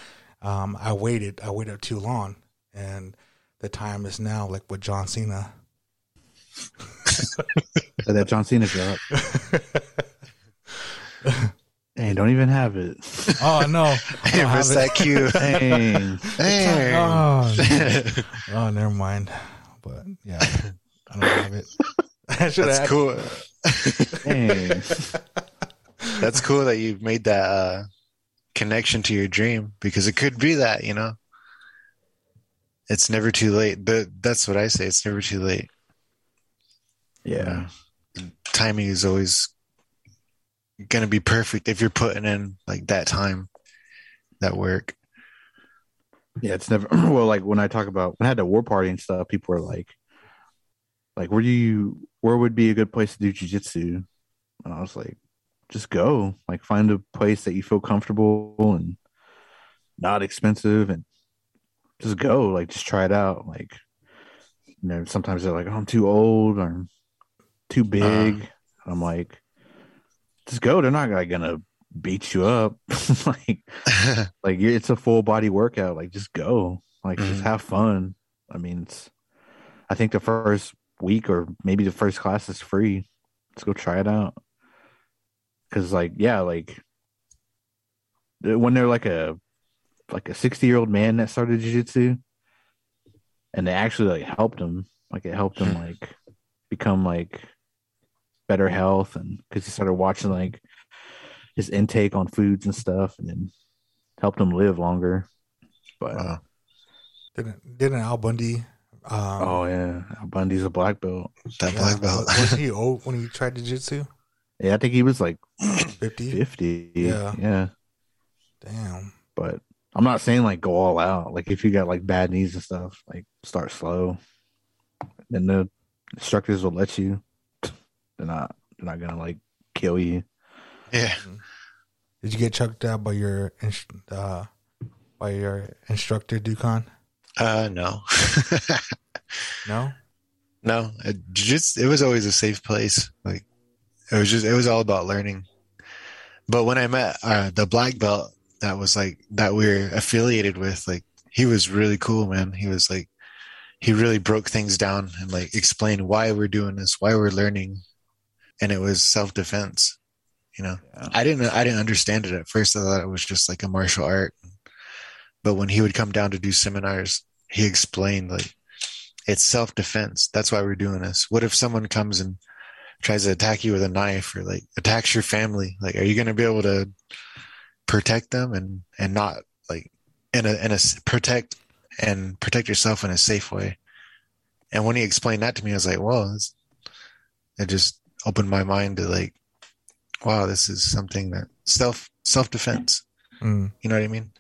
um, I waited, I waited too long, and the time is now. Like with John Cena. So [LAUGHS] that John Cena drop. [LAUGHS] [LAUGHS] Hey, don't even have it. Oh no! I Hey, [LAUGHS] don't have where's it. that cue? [LAUGHS] Dang. Hey. Oh, oh, never mind. But yeah, I don't have it. I should That's have. cool. Dang. That's cool that you've made that uh, connection to your dream because it could be that, you know. It's never too late. But that's what I say. It's never too late. Yeah. Timing is always gonna be perfect if you're putting in like that time, that work. Yeah, it's never [CLEARS THROAT] well. Like when I talk about when I had the war party and stuff, people were like, "Like, where do you? Where would be a good place to do jujitsu?" And I was like, "Just go. Like, find a place that you feel comfortable and not expensive, and just go. Like, just try it out. Like, you know, sometimes they're like, oh, I'm too old or I'm too uh-huh. big. I'm like, just go. They're not like gonna beat you up. [LAUGHS] like, [LAUGHS] like it's a full body workout. Like just go. Like just Mhm. have fun. I mean, it's. I think the first week or maybe the first class is free. Let's go try it out. Cause like yeah, like when they're like a like a sixty year old man that started jiu-jitsu and they actually like helped him. Like it helped him like become like better health and because he started watching like his intake on foods and stuff and then helped him live longer. But Wow. Didn't didn't Al Bundy? Um, oh yeah, Al Bundy's a black belt. That yeah, black belt. Was he [LAUGHS] old when he tried jiu-jitsu? Yeah, I think he was like 50? fifty. Yeah. yeah. Damn. But I'm not saying like go all out. Like if you got like bad knees and stuff, like start slow. Then the instructors will let you. They're not. They're not gonna like kill you. yeah. Did you get choked out by your uh, by your instructor, Dukon? Uh no. [LAUGHS] No. No, it just it was always a safe place. Like it was just it was all about learning. But when I met uh, the black belt that was like that we are affiliated with, like he was really cool, man. He was like he really broke things down and like explained why we're doing this, why we're learning, and it was self defense. You know, Yeah. I didn't I didn't understand it at first. I thought it was just like a martial art. But when he would come down to do seminars, he explained like it's self defense. That's why we're doing this. What if someone comes and tries to attack you with a knife or like attacks your family? Like, are you going to be able to protect them and and not like in a in a protect and protect yourself in a safe way? And when he explained that to me, I was like, well, it just opened my mind to like, wow, this is something that self self defense. Mm. You know what I mean?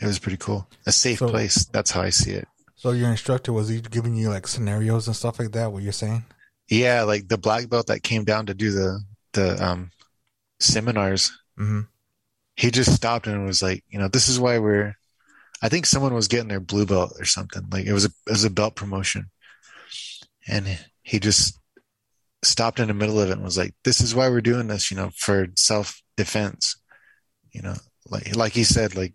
It was pretty cool. A safe So- place. That's how I see it. So your instructor was he giving you like scenarios and stuff like that? What you're saying? Yeah, like the black belt that came down to do the the um seminars. hmm He just stopped and was like, you know, this is why we're. I think someone was getting their blue belt or something. Like it was a it was a belt promotion, and he just stopped in the middle of it and was like, "This is why we're doing this, you know, for self defense." You know, like like he said, like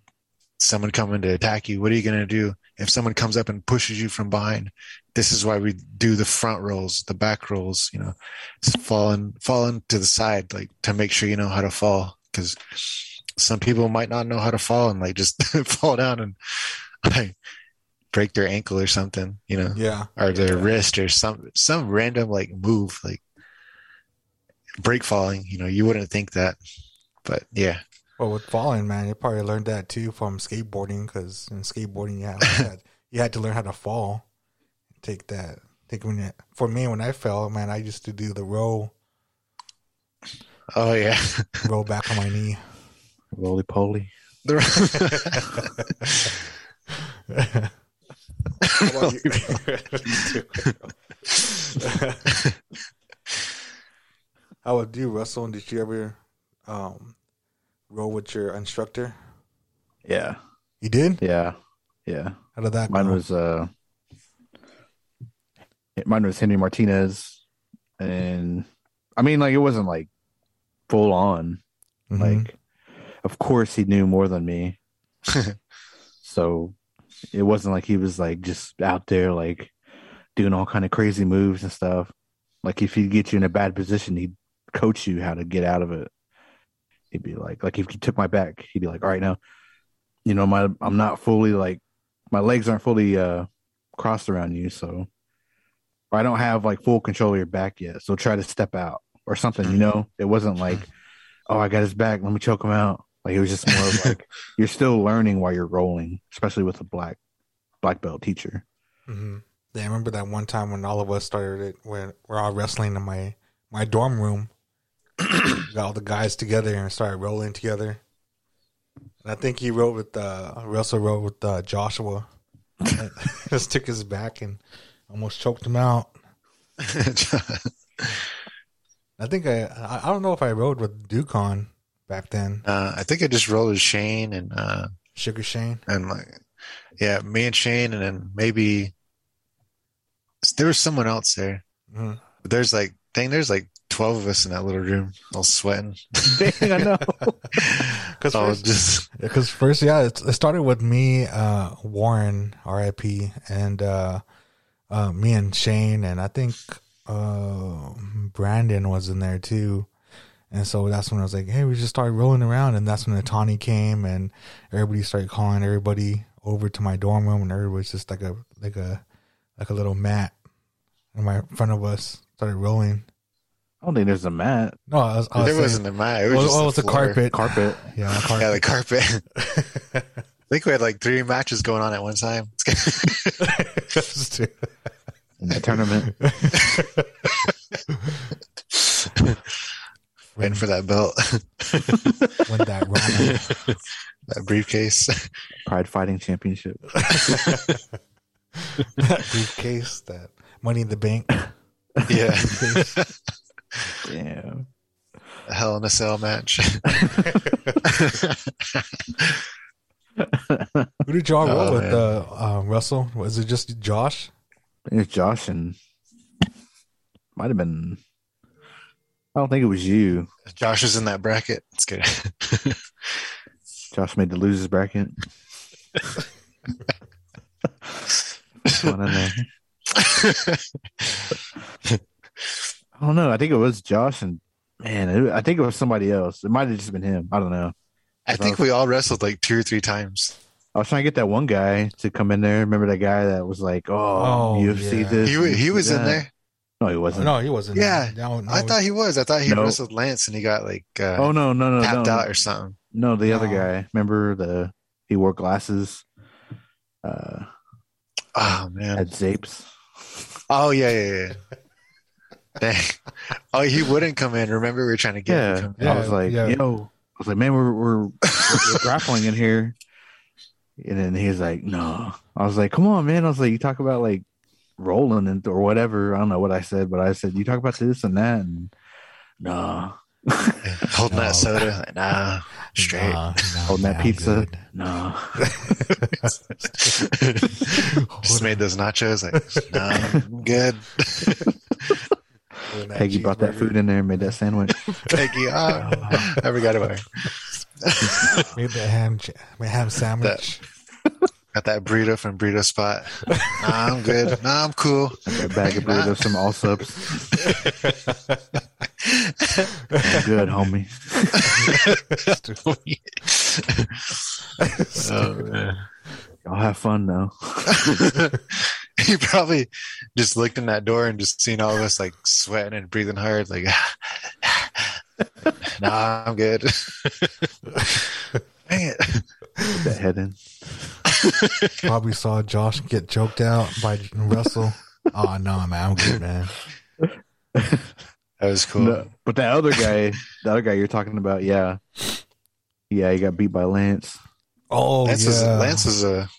someone coming to attack you, what are you gonna do if someone comes up and pushes you from behind? This is why we do the front rolls, the back rolls, you know, falling falling to the side, like to make sure you know how to fall, because some people might not know how to fall and like just [LAUGHS] fall down and like break their ankle or something, you know Yeah. or their wrist or some some random like move like break falling you know you wouldn't think that but yeah Well, with falling, man, you probably learned that too from skateboarding because in skateboarding, you had, you had you had to learn how to fall. Take that. Take when you, for me when I fell, man, I used to do the roll, oh yeah [LAUGHS] roll back on my knee. Roly poly. [LAUGHS] [LAUGHS] How would you, [LAUGHS] [LAUGHS] Russell? And did you ever um, roll with your instructor? Yeah, You did. yeah, yeah. How did that Mine go? was uh, mine was Henry Martinez, and I mean, like it wasn't like full on. Mhm. Like, of course, he knew more than me, [LAUGHS] so it wasn't like he was like just out there like doing all kind of crazy moves and stuff. Like if he'd get you in a bad position, he'd coach you how to get out of it. He'd be like, like if he took my back, he'd be like, all right, now, you know, my I'm not fully like my legs aren't fully uh crossed around you, so or I don't have like full control of your back yet. So try to step out or something, you know? It wasn't like, [LAUGHS] oh, I got his back, let me choke him out. Like it was just more of [LAUGHS] like you're still learning while you're rolling, especially with a black black belt teacher. hmm Yeah, I remember that one time when all of us started it when we're all wrestling in my my dorm room. Got all the guys together and started rolling together. And I think he rode with uh Russell rode with uh, Joshua. [LAUGHS] Just took his back and almost choked him out. [LAUGHS] I think I I I don't know if I rode with Dukon back then. uh, i think i just rolled with shane and uh Sugar Shane. and like yeah me and shane and then maybe there was someone else there hmm but there's like dang there's like 12 of us in that little room all sweating [LAUGHS] Dang, I know. [LAUGHS] Because was just Because first, yeah, it, it started with me, uh, Warren, R.I.P., and uh, uh, me and Shane, and I think uh, Brandon was in there too. And so that's when I was like, "Hey, we just started rolling around," and that's when the Tawny came, and everybody started calling everybody over to my dorm room, and everybody was just like a like a like a little mat in my in front of us started rolling. I don't think there's a mat. No, I was, I was there saying- wasn't a mat it was Oh, just oh, the it's a carpet. Carpet. [LAUGHS] Yeah, a carpet. yeah the carpet [LAUGHS] I think we had like three matches going on at one time. [LAUGHS] in the tournament. Waiting for that belt, [LAUGHS] when that ramen. [LAUGHS] that briefcase. Pride Fighting Championship. [LAUGHS] that briefcase, that money in the bank. Yeah. Damn. a Hell in a Cell match. Who did y'all roll Oh, with? man. Uh, uh, Russell? Was it just Josh? I think it's Josh and might have been. I don't think it was you. Josh is in that bracket. It's [LAUGHS] good. Josh made the losers bracket. There. [LAUGHS] I don't know. I think it was Josh and man, it, I think it was somebody else. It might have just been him. I don't know. I think we all wrestled like two or three times. I was trying to get that one guy to come in there. Remember that guy that was like, "Oh, Oh, UFC yeah. this." He he UFC was in there. No, he wasn't. No, he wasn't. Yeah. No, no, I thought he was. I thought he No. wrestled Lance and he got like uh, Oh no, no, no, tapped no, out or something. no. The other guy. Remember the he wore glasses. Uh, Oh man. had zapes. Oh yeah, yeah, yeah. Dang. Oh, he wouldn't come in. Remember, we were trying to get him to Yeah, come in. Yeah, I was like, yeah. yo, I was like, man, we're we're, we're [LAUGHS] grappling in here. And then he's like, no. I was like, come on, man. I was like, you talk about like rolling and or whatever. I don't know what I said, but I said you talk about this and that, and [LAUGHS] [LAUGHS] no, Holding No. that soda, like, nah, straight. Nah, nah, holding that pizza, good. no. [LAUGHS] Just made those nachos. Like, nah, I'm good. Peggy brought that food in there and made that sandwich. Peggy, ah, I forgot about her. Made the ham, ch- ham sandwich. Got that burrito from Burrito Spot. Nah, I'm good. Nah, I'm cool. That bag of burritos, some all subs. Good, homie. oh. [LAUGHS] Y'all have fun though. [LAUGHS] he probably just looked in that door and just seen all of us like sweating and breathing hard, like, [LAUGHS] nah, I'm good. Dang it. Put that head in. [LAUGHS] Probably saw Josh get choked out by Russell. [LAUGHS] Oh no, man, I'm good, man. That was cool. No, but that other guy, the other guy you're talking about, yeah, yeah, he got beat by Lance. Oh Lance, yeah, was, Lance was a,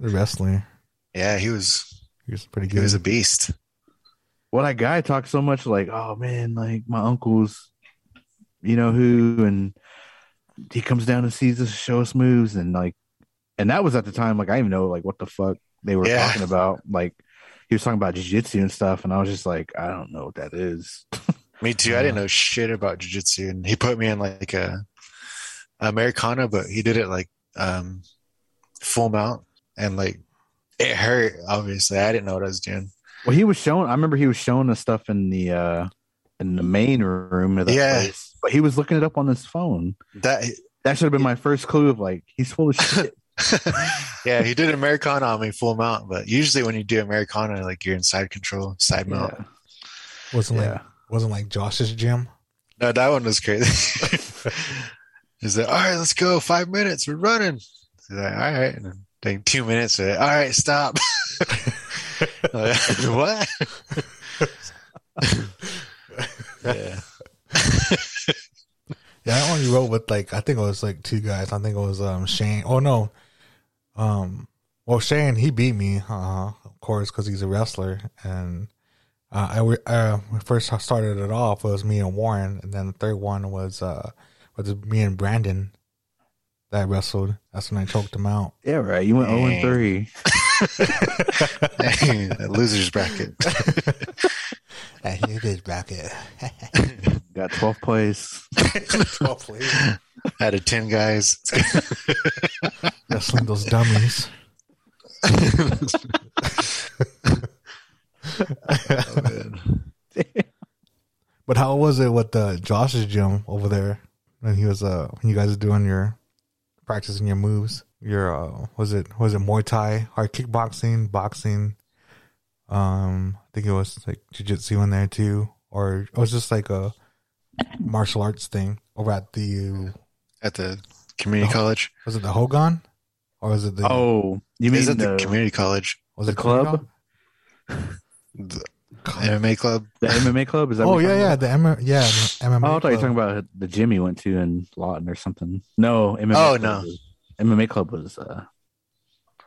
the wrestler. yeah, he was, He was pretty good. he was a beast. Well, that guy talked so much like, oh man, like my uncle's, you know who, and he comes down and sees us, show us moves, and like, and that was at the time like I didn't even know like what the fuck they were Yeah. talking about. Like he was talking about jiu-jitsu and stuff, and I was just like, I don't know what that is. [LAUGHS] Me too. I didn't know shit about jujitsu, and he put me in like a Americana, but he did it like um full mount, and like it hurt. Obviously, I didn't know what I was doing. Well, he was showing. I remember he was showing us stuff in the uh in the main room of the Yeah. place, but he was looking it up on his phone. That That should have been my first clue of like he's full of [LAUGHS] shit. [LAUGHS] yeah, he did Americana on me full mount, but usually when you do Americana, like you're in side control, side mount. yeah, wasn't yeah. like wasn't like Josh's gym. No, that one was crazy. [LAUGHS] He's like, all right, let's go. Five minutes. We're running. He's like, all right. And then take two minutes. Like, all right, stop. [LAUGHS] Like, what? yeah. Yeah, I only rode with like I think it was like two guys. I think it was um Shane. Oh no, um, well Shane he beat me, uh, of course, because he's a wrestler. And uh, I re- uh, first started it off it was me and Warren, and then the third one was uh was me and Brandon that wrestled. That's when I choked him out. Yeah, right. You went zero and Dang. three. [LAUGHS] Dang, that loser's bracket. Hey, you did bracket. [LAUGHS] Got twelfth place. Out of 10 guys. [LAUGHS] Wrestling those dummies. Oh. But how was it with uh, Josh's gym over there when he was uh when you guys were doing your practicing your moves? Your uh was it was it Muay Thai or kickboxing, boxing? Um, I think it was like jiu-jitsu in there too, or it was just like a martial arts thing over at the At the community Oh. college. was it the Hogan or was it the Oh, you mean Is it the the, community college? was the it club? The MMA club? the MMA club? Is that? Oh yeah, yeah, about? the M- yeah the MMA. Oh, I thought you were club. talking about the gym you went to in Lawton or something. No, MMA. Oh, club no. was- MMA club was. uh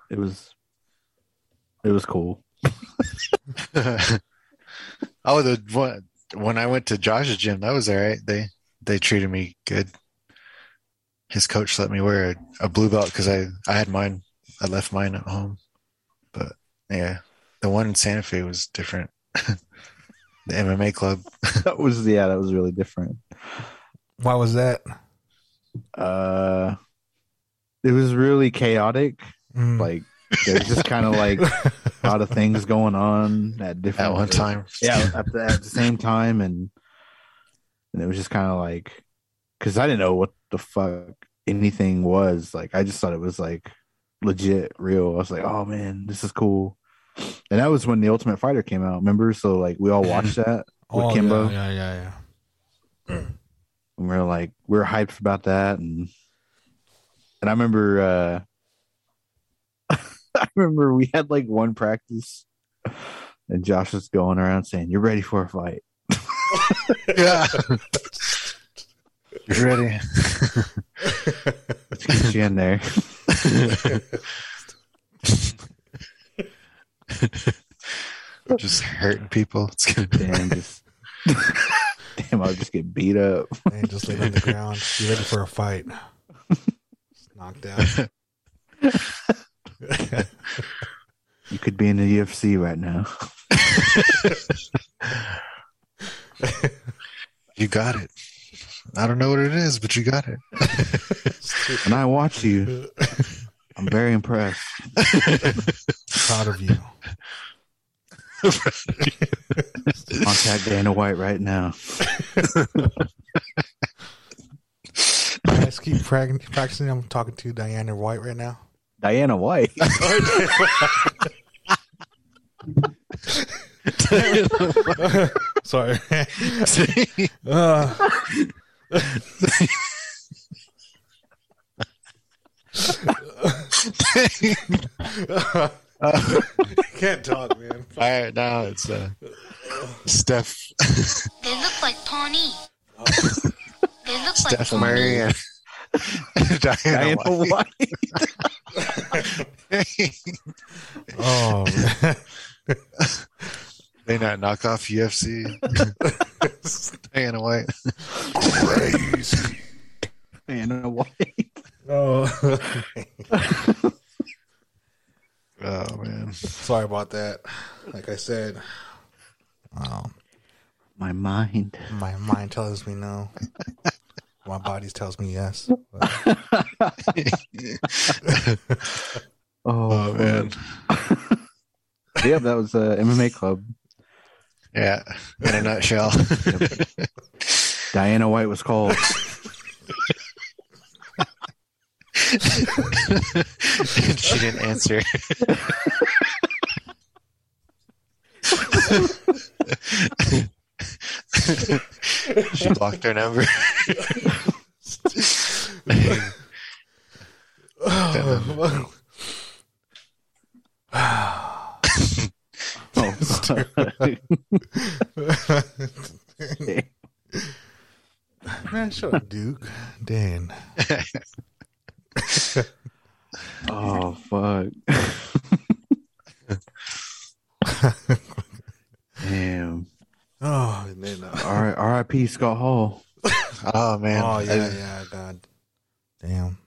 It was. It was cool. [LAUGHS] oh, the one when I went to Josh's gym, that was all right. They they treated me good. His coach let me wear a, a blue belt because I I had mine. I left mine at home, but yeah, the one in Santa Fe was different. [LAUGHS] the MMA club. [LAUGHS] That was yeah. That was really different. Why was that? Uh, it was really chaotic. Mm. Like there's just kind of like [LAUGHS] a lot of things going on at different At one time, yeah at the, at the same time and and it was just kind of like because i didn't know what the fuck anything was. Like i just thought it was like legit real. I was like oh man this is cool. And that was when the ultimate fighter came out remember? So like we all watched [LAUGHS] that with oh, kimbo. Yeah, yeah, yeah, yeah. [CLEARS THROAT] and we are like we are hyped about that and and i remember uh [LAUGHS] i remember we had like one practice and josh was going around saying you're ready for a fight. [LAUGHS] Yeah. You ready? [LAUGHS] Let's get you in there. [LAUGHS] Just hurting people. It's gonna Damn, just damn, I'll just get beat up. And just lay on the ground. Be ready for a fight. Just knocked out. You could be in the UFC right now. [LAUGHS] You got it. I don't know what it is, but you got it. [LAUGHS] and I watch you, [LAUGHS] I'm very impressed. [LAUGHS] Proud of you. Contact Dana White right now. I just keep prag- practicing. I'm talking to Diana White right now. Diana White. Sorry. uh, can't talk, man. [LAUGHS] All right, now it's uh, Steph, They look like Pawnee. [LAUGHS] they look like Steph Pawnee. Murray, and [LAUGHS] Diana, Diana White. White. Oh, man. They not knock off UFC. Diana White. Crazy. Diana White. Oh. Oh man, Sorry about that. Like I said, um, My mind. my mind tells me no. My body tells me yes. But [LAUGHS] Oh, oh man, [LAUGHS] yeah, that was uh, MMA Club. Yeah. In a nutshell, Diana White was called. [LAUGHS] she didn't answer. [LAUGHS] she blocked her number. [LAUGHS] Oh. man, shut up, Duke. Dan. oh fuck. Damn. Oh, and then, uh, All right, R.I.P. Scott Hall. Oh man, oh yeah, yeah, God, damn.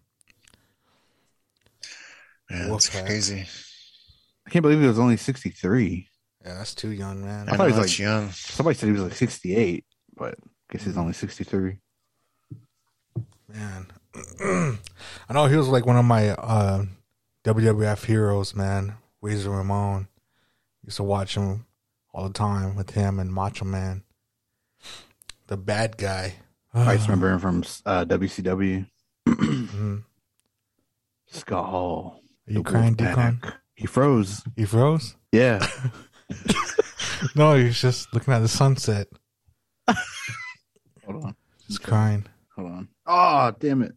Yeah, that's Wolfpack. crazy. I can't believe he was only 63. Yeah, that's too young, man. I thought he was like- young. Somebody said he was like 68, but I guess he's only 63. Man. [CLEARS THROAT] I know he was like one of my uh, WWF heroes, man. Razor Ramon. Used to watch him all the time with him and Macho Man. The bad guy. I just [SIGHS] remember him from uh, WCW. Scott Hall. Are you crying. Deacon? He froze. He froze? Yeah. [LAUGHS] No, he's just looking at the sunset. [LAUGHS] Hold on. Just crying. Hold on. Oh, damn it.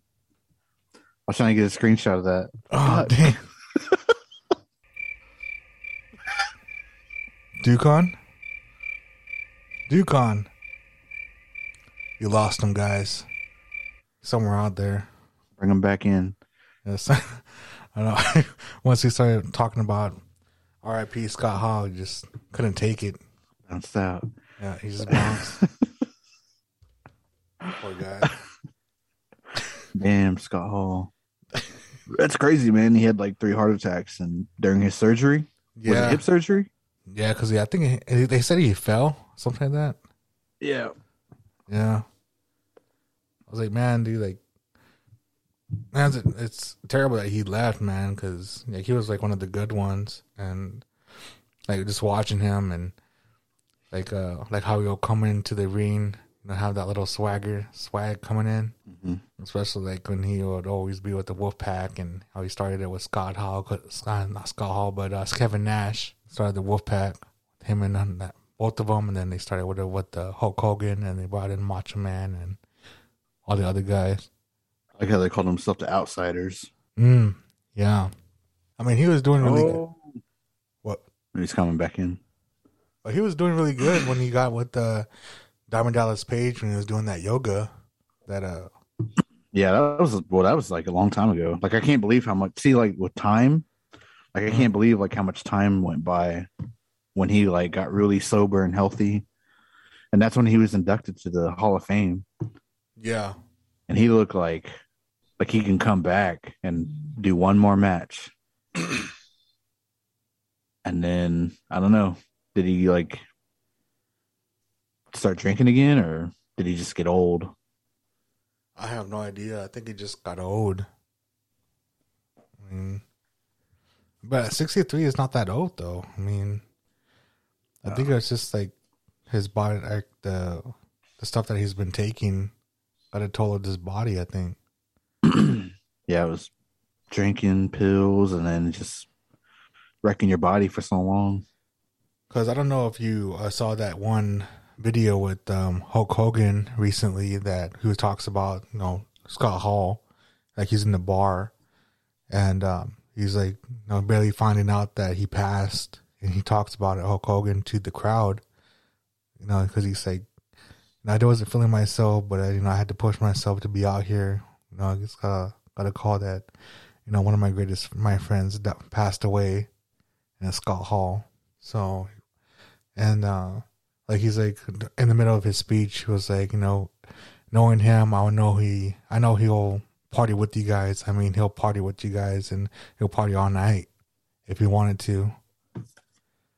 I was trying to get a screenshot of that. Oh, damn. [LAUGHS] Dukon? Dukon. You lost him, guys. Somewhere out there. Bring him back in. Yes. [LAUGHS] I know. [LAUGHS] Once he started talking about R.I.P. Scott Hall, he just couldn't take it. Bounced out. Yeah, he just bounced. Poor guy. Damn, Scott Hall. That's crazy, man. He had like three heart attacks and during his surgery. Was it Yeah, hip surgery? yeah, because yeah, I think he, they said he fell, something like that. Yeah. Yeah. I was like, man, dude, like, man, it's, it's terrible that he left, man, because like he was like one of the good ones, and like just watching him and like uh like how he'll come into the ring, know, have that little swagger swag coming in, Mhm. especially like when he would always be with the Wolfpack and how he started it with Scott Hall, Scott, not Scott Hall, but uh, Kevin Nash started the Wolfpack, him and um, that both of them, and then they started with the, with the Hulk Hogan, and they brought in Macho Man and all the other guys. I like how they called themselves the outsiders. Mm, yeah, I mean he was doing really good. Oh. What? He's coming back in. But he was doing really good when he got with uh, Diamond Dallas Page when he was doing that yoga. that uh Yeah, that was well, that was like a long time ago. Like I can't believe how much see like with time, like I can't believe like how much time went by when he like got really sober and healthy. And that's when he was inducted to the Hall of Fame. yeah And he looked like like he can come back and do one more match. [CLEARS THROAT] and then I don't know, did he like start drinking again or did he just get old? I have no idea. I think he just got old. I mean, but 63 is not that old though. I mean, I think it's just like his body, like the the stuff that he's been taking, a toll of his body. I think. [CLEARS THROAT] yeah, it was drinking pills and then just wrecking your body for so long. Because I don't know if you uh, saw that one video with um, Hulk Hogan recently that who talks about you know Scott Hall, like he's in the bar, and um, he's like you know barely finding out that he passed, and he talks about it Hulk Hogan to the crowd, you know, because he's like, I wasn't feeling myself, but I, you know I had to push myself to be out here. You know, I just gotta got a call that you know one of my greatest my friends that passed away, and it's Scott Hall. So, and uh, like he's like in the middle of his speech, he was like, you know, knowing him, I know he, I know he'll party with you guys. I mean, he'll party with you guys, and he'll party all night if he wanted to.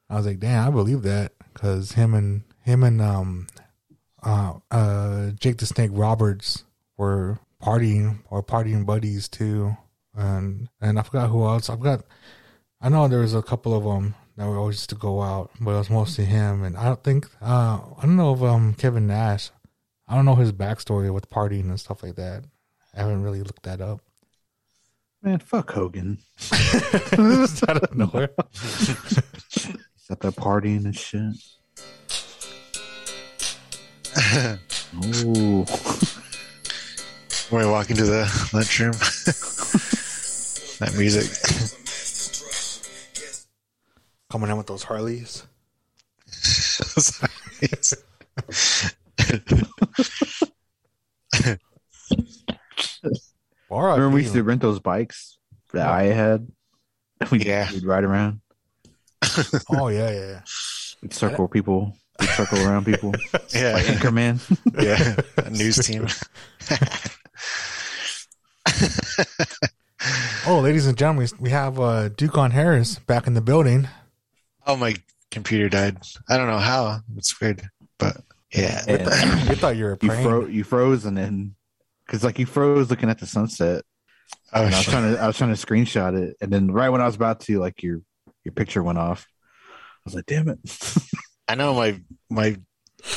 I was like, damn, I believe that because him and him and um, uh, uh, Jake the Snake Roberts were partying or partying buddies too, and and I forgot who else. i've got I know there was a couple of them that were always used to go out, but it was mostly him. And I don't think uh, I don't know if um Kevin Nash. I don't know his backstory with partying and stuff like that. I haven't really looked that up. Man, fuck Hogan. Just [LAUGHS] [LAUGHS] out of nowhere. He's at that partying and shit. Ooh. [LAUGHS] When we walk into the lunchroom, that music. Coming in with those Harleys. [LAUGHS] Sorry. Or Remember we used to rent those bikes that I had? [LAUGHS] We'd, Yeah. we'd ride around. [LAUGHS] oh yeah, yeah, yeah. We'd circle people. We'd circle around people. yeah, Like Anchorman. yeah. News team. Oh, ladies and gentlemen, we have uh, Dukon Harris back in the building. Oh, my computer died. I don't know how. It's weird, but yeah. you thought you were you, fro- you froze and then, because like you froze looking at the sunset. Oh, And I was shit. trying to I was trying to screenshot it, and then right when I was about to, like your your picture went off. I was like, "Damn it!" [LAUGHS] I know my my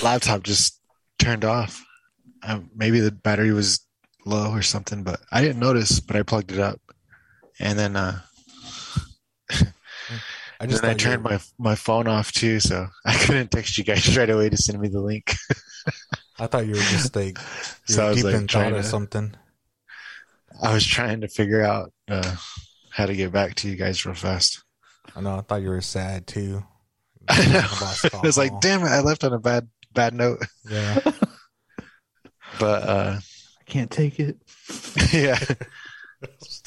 laptop just turned off. Um, maybe the battery was low or something, but I didn't notice. But I plugged it up, and then uh, I just then I turned were- my my phone off too, so [LAUGHS] I couldn't text you guys right away to send me the link. [LAUGHS] I thought you were just like [LAUGHS] you So I was, deep like, in thought trying or to- something. I was trying to figure out uh, how to get back to you guys real fast. I know. I thought you were sad too. I know. About Scott I was like, damn it, I left on a bad bad note. Yeah. But uh, I can't take it. yeah.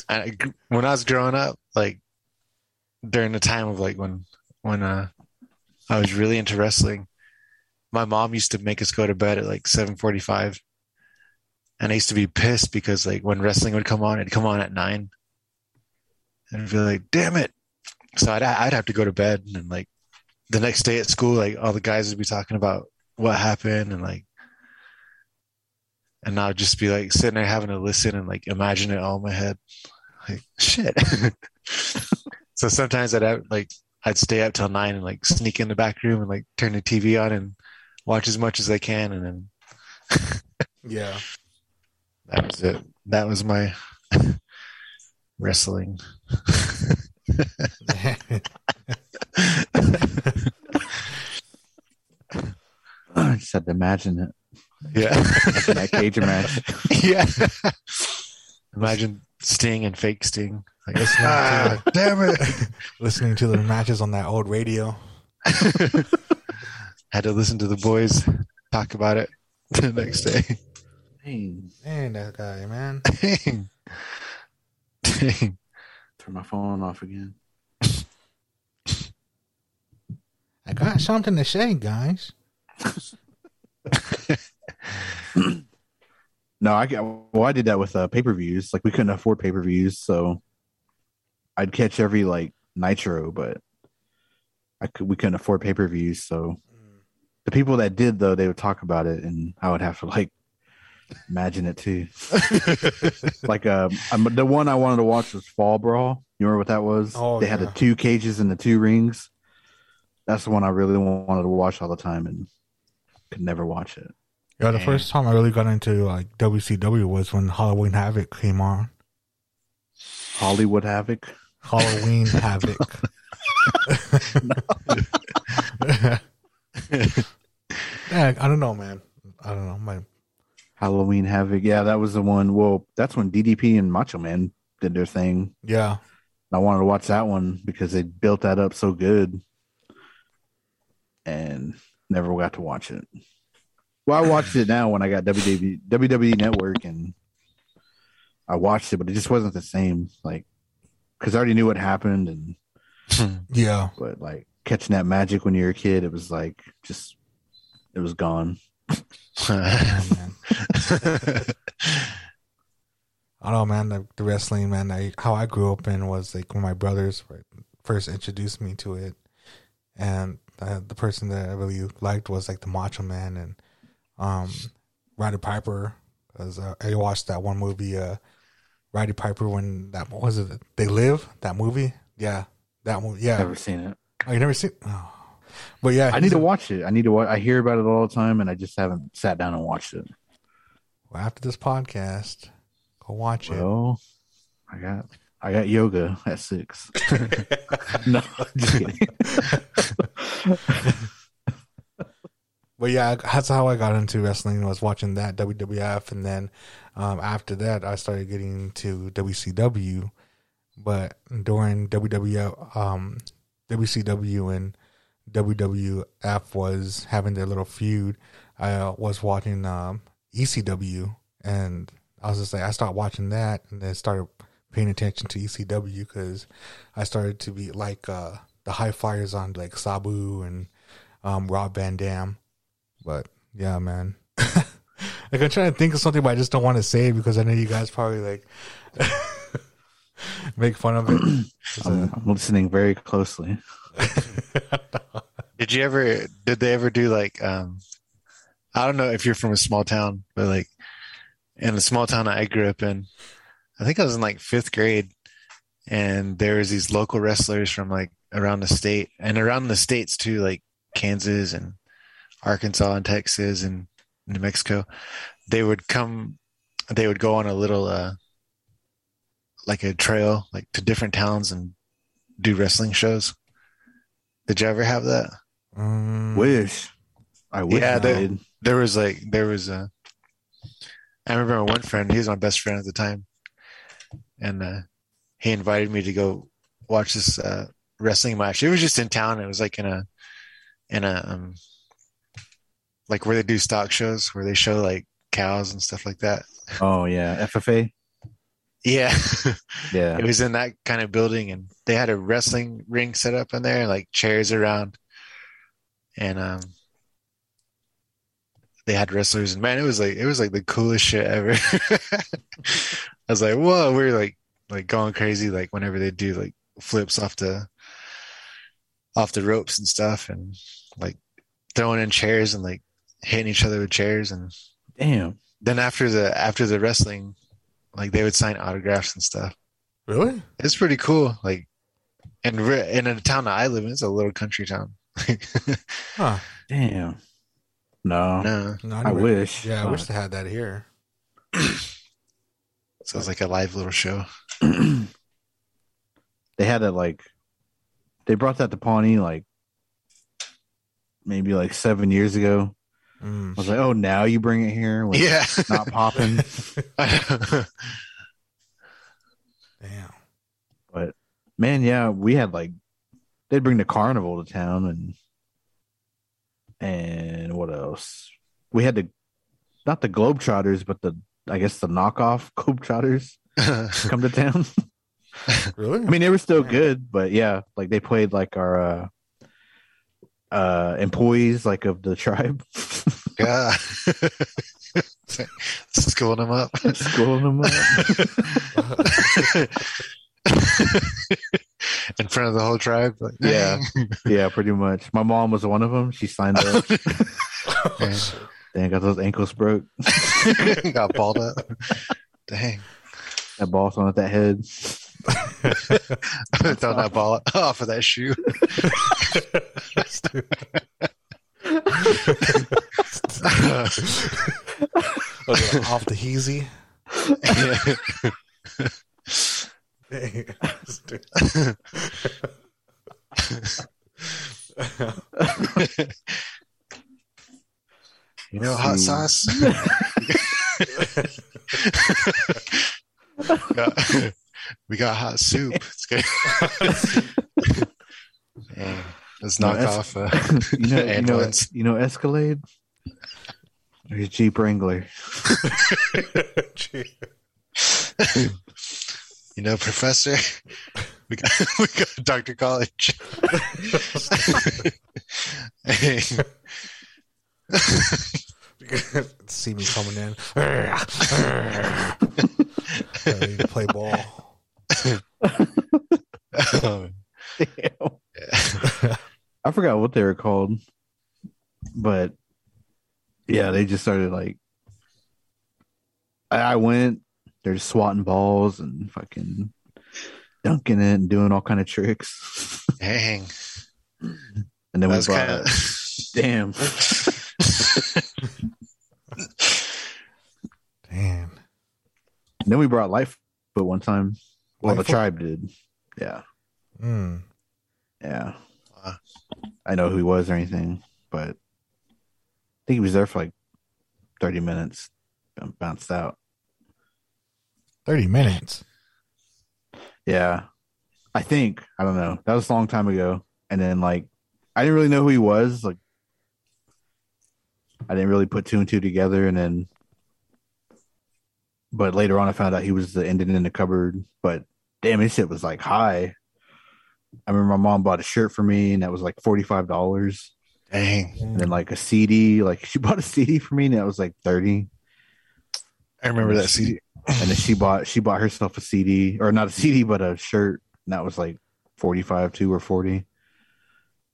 I, when I was growing up, like during the time of like when when uh I was really into wrestling, my mom used to make us go to bed at like seven forty five, and I used to be pissed because like when wrestling would come on, it'd come on at nine, and I'd be like, "Damn it!" So I'd I'd have to go to bed, and like the next day at school, like all the guys would be talking about what happened and like and I'd just be like sitting there having to listen and like imagine it all in my head. Like shit. [LAUGHS] so sometimes I'd have, like I'd stay up till nine and like sneak in the back room and like turn the TV on and watch as much as I can and then [LAUGHS] Yeah. that was it. That was my [LAUGHS] wrestling. [LAUGHS] I just had to imagine it. Yeah. Watching that cage match. yeah. Imagine Sting and fake Sting. Like, Listening ah, [LAUGHS] damn it. [LAUGHS] Listening to the matches on that old radio. [LAUGHS] Had to listen to the boys talk about it the next day. Dang. Man, that guy, man. Dang. Dang. Turn my phone off again. I got something to say, guys. No, I well, I did that with uh, pay per views. Like we couldn't afford pay per views, so I'd catch every like Nitro, but I could we couldn't afford pay per views. So the people that did though, they would talk about it, and I would have to like imagine it too. [LAUGHS] like um, um, the one I wanted to watch was Fall Brawl. You remember what that was? Oh, they had the two cages and the two rings. That's the one I really wanted to watch all the time, and could never watch it. Yeah, the Man. first time I really got into like WCW was when Halloween Havoc came on. Hollywood Havoc. Halloween Havoc. yeah, I don't know, man. I don't know. My Halloween Havoc. Yeah, that was the one. Well, that's when DDP and Macho Man did their thing. yeah, I wanted to watch that one because they built that up so good and never got to watch it. Well, I watched it now when I got WWE, WWE Network and I watched it, but it just wasn't the same. Like, because I already knew what happened, and yeah. but like catching that magic when you're a kid, it was like just it was gone. Yeah, [LAUGHS] man. I don't know, man. The, the wrestling, man. I, how I grew up in was like when my brothers first introduced me to it, and uh, the person that I really liked was like the Macho Man and um, Roddy Piper. Because uh, I watched that one movie, uh, Roddy Piper, when that what was it? They Live. That movie. Yeah, that movie. Yeah. Never seen it. Oh, you never seen? Oh. But yeah, I need to watch it. I need to watch. I hear about it all the time, and I just haven't sat down and watched it. Well, after this podcast, go watch it. Well, I got I got yoga at six. [LAUGHS] no, just kidding. [LAUGHS] But yeah, that's how I got into wrestling. Was watching that WWF, and then um, after that, I started getting into WCW. But during WWF, um, WCW and WWF was having their little feud. I uh, was watching um, ECW, and I was just like, I started watching that, and then started paying attention to ECW because I started to be like uh, the high flyers on like Sabu and um, Rob Van Dam. But yeah, man. Like I'm trying to think of something, but I just don't want to say it because I know you guys probably like [LAUGHS] make fun of it. I'm, [CLEARS THROAT] a- I'm listening very closely. Did you ever? Did they ever do like? um I don't know if you're from a small town, but like in the small town I grew up in, I think I was in like fifth grade, and there was these local wrestlers from like around the state and around the states too, like Kansas and Arkansas and Texas and New Mexico. They would come. They would go on a little, uh like a trail, like to different towns and do wrestling shows. Did you ever have that? Mm, Wish I wish Yeah, I they- did. there was like there was a I remember one friend, he was my best friend at the time. And uh he invited me to go watch this uh wrestling match. It was just in town. It was like in a in a um like where they do stock shows where they show like cows and stuff like that. Oh yeah, FFA. Yeah. [LAUGHS] Yeah, it was in that kind of building and they had a wrestling ring set up in there, like chairs around. And um they had wrestlers and man, it was like it was like the coolest shit ever. [LAUGHS] I was like, whoa, we're like like going crazy like whenever they do like flips off the off the ropes and stuff and like throwing in chairs and like hitting each other with chairs and damn. then after the after the wrestling like they would sign autographs and stuff Really? it's pretty cool. Like, and re- in a town that I live in, it's a little country town. [LAUGHS] Huh. Damn. No, no, No, I never- wish. Yeah, I but- wish they had that here. so it's like a live little show. [CLEARS THROAT] they had it like they brought that to Pawnee like maybe like seven years ago. I Mm. was like, oh, now you bring it here when Yeah, it's not popping. [LAUGHS] Damn. but man, yeah, we had like they'd bring the carnival to town and and what else? We had to not the Globetrotters, but the I guess the knockoff [LAUGHS] Globetrotters [LAUGHS] come to town. Really? I mean, they were still good, but yeah, like they played like our uh uh employees like of the tribe, [LAUGHS] yeah. [LAUGHS] Schooling them up. schooling them up. [LAUGHS] In front of the whole tribe. Like, Yeah. yeah, pretty much. My mom was one of them. She signed up. dang. Dang, got those ankles broke. Got balled up. Dang. That ball thrown at that head. Throwing that ball off of that shoe. Was [LAUGHS] [LAUGHS] it off the heezy? [LAUGHS] You know, hot See. sauce. Got- we got hot soup. It's good. Yeah, let's No, knock that's- off. Uh, [LAUGHS] You know, you know, you know Escalade? Or your Jeep Wrangler. [LAUGHS] you know, Professor. [LAUGHS] We got we got Doctor College. Hey, See me coming in. I need to play ball. I forgot what they were called, but yeah, they just started like. I, I went. They're just swatting balls and fucking dunking it and doing all kind of tricks. Dang, And then we that's brought, kind of. [LAUGHS] damn. Damn. And then we brought Life but one time. Well, the Litefoot? tribe did. Yeah, Mm. yeah. I know who he was or anything, but I think he was there for like thirty minutes. and Bounced out. 30 minutes. Yeah. I think. I don't know. That was a long time ago. And then like I didn't really know who he was. Like I didn't really put two and two together and then but later on I found out he was the Indian in the cupboard. But damn his shit was like high. I remember my mom bought a shirt for me and that was like forty five dollars. Dang, And then like a CD, like she [LAUGHS] bought a CD for me and that was like thirty. I remember that CD. and then she bought she bought herself a CD or not a CD but a shirt and that was like 45 two or 40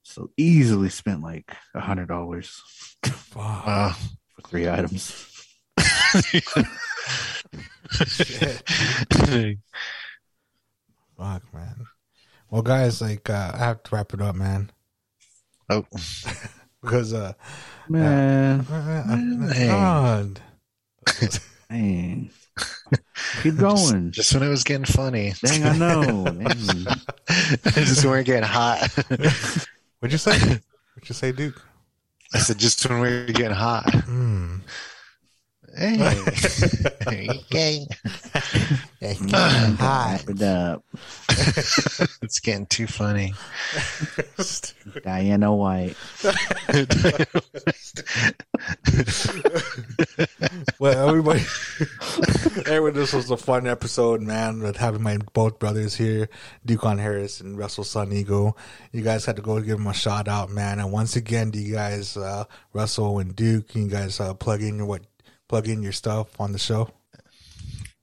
so easily spent like a hundred dollars Fuck. Wow. for three items [LAUGHS] [LAUGHS] Fuck, man. Well, guys, like, uh, I have to wrap it up, man. oh, [LAUGHS] Because, uh, man Hey. God. man [LAUGHS] keep going just when it was getting funny. dang i know [LAUGHS] Dang. just when we we're getting hot. What'd you say? What'd you say, Duke? I said just when we we're getting hot. Hmm. Hey, hey, Hi. Wrap it up [LAUGHS] it's getting too funny. [LAUGHS] diana white [LAUGHS] well, everybody, everyone, this was a fun episode, man, with having my both brothers here, Dukon Harris and Russell Sun Eagle. You guys had to go give them a shout out, man. And once again, do you guys, uh, Russell and Duke, can you guys uh, plug in your what, plug in your stuff on the show?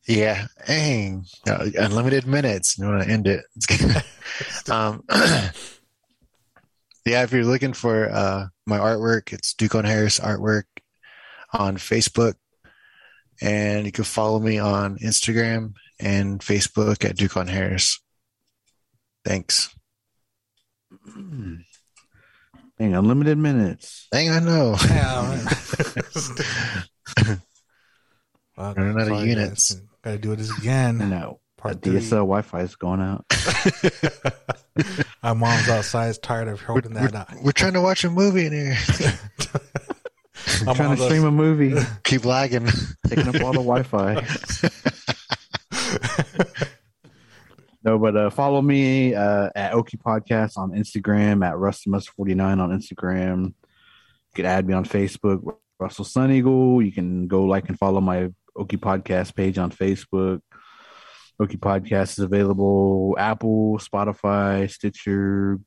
Yeah, dang, Uh, unlimited minutes. You want to end it? [LAUGHS] Um, [CLEARS THROAT] yeah, if you're looking for uh, my artwork, it's Dukon Harris Artwork on Facebook, and you can follow me on Instagram and Facebook at Dukon Harris. Thanks. [CLEARS THROAT] dang unlimited minutes Dang, I know. Fuck, [LAUGHS] [LAUGHS] Running out of sorry, units. Guys. Gotta do this again. no Part the dsl wi-fi is going out [LAUGHS] My mom's outside, is tired of holding that out. We're trying to watch a movie in here. [LAUGHS] My trying mom's to stream a movie [LAUGHS] Keep lagging. taking up all the Wi-Fi. no, but uh, follow me uh, at Okie Podcast on Instagram, at Rustimus49 on Instagram. You can add me on Facebook. Russell Sun Eagle. You can go like and follow my Okie Podcast page on Facebook. Okie Podcast is available Apple, Spotify, Stitcher,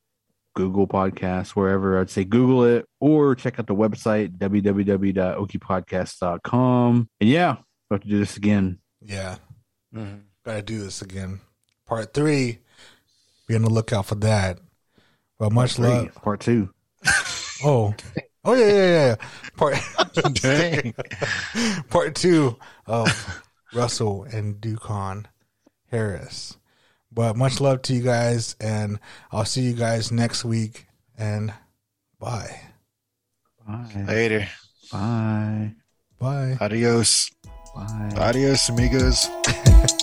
Google Podcasts, wherever. I'd say Google it or check out the website www.okiepodcast.com. And yeah, we have to do this again. Yeah, Mhm. gotta do this again. Part three. Be on the lookout for that. But much Three, love. part two. [LAUGHS] Oh, oh yeah, yeah, yeah. Part [LAUGHS] Dang. [LAUGHS] part two of Russell and Dukon Harris. But much love to you guys, and I'll see you guys next week. And bye, Bye. Later. Bye. bye. Adios. Bye. Adios, amigos. [LAUGHS]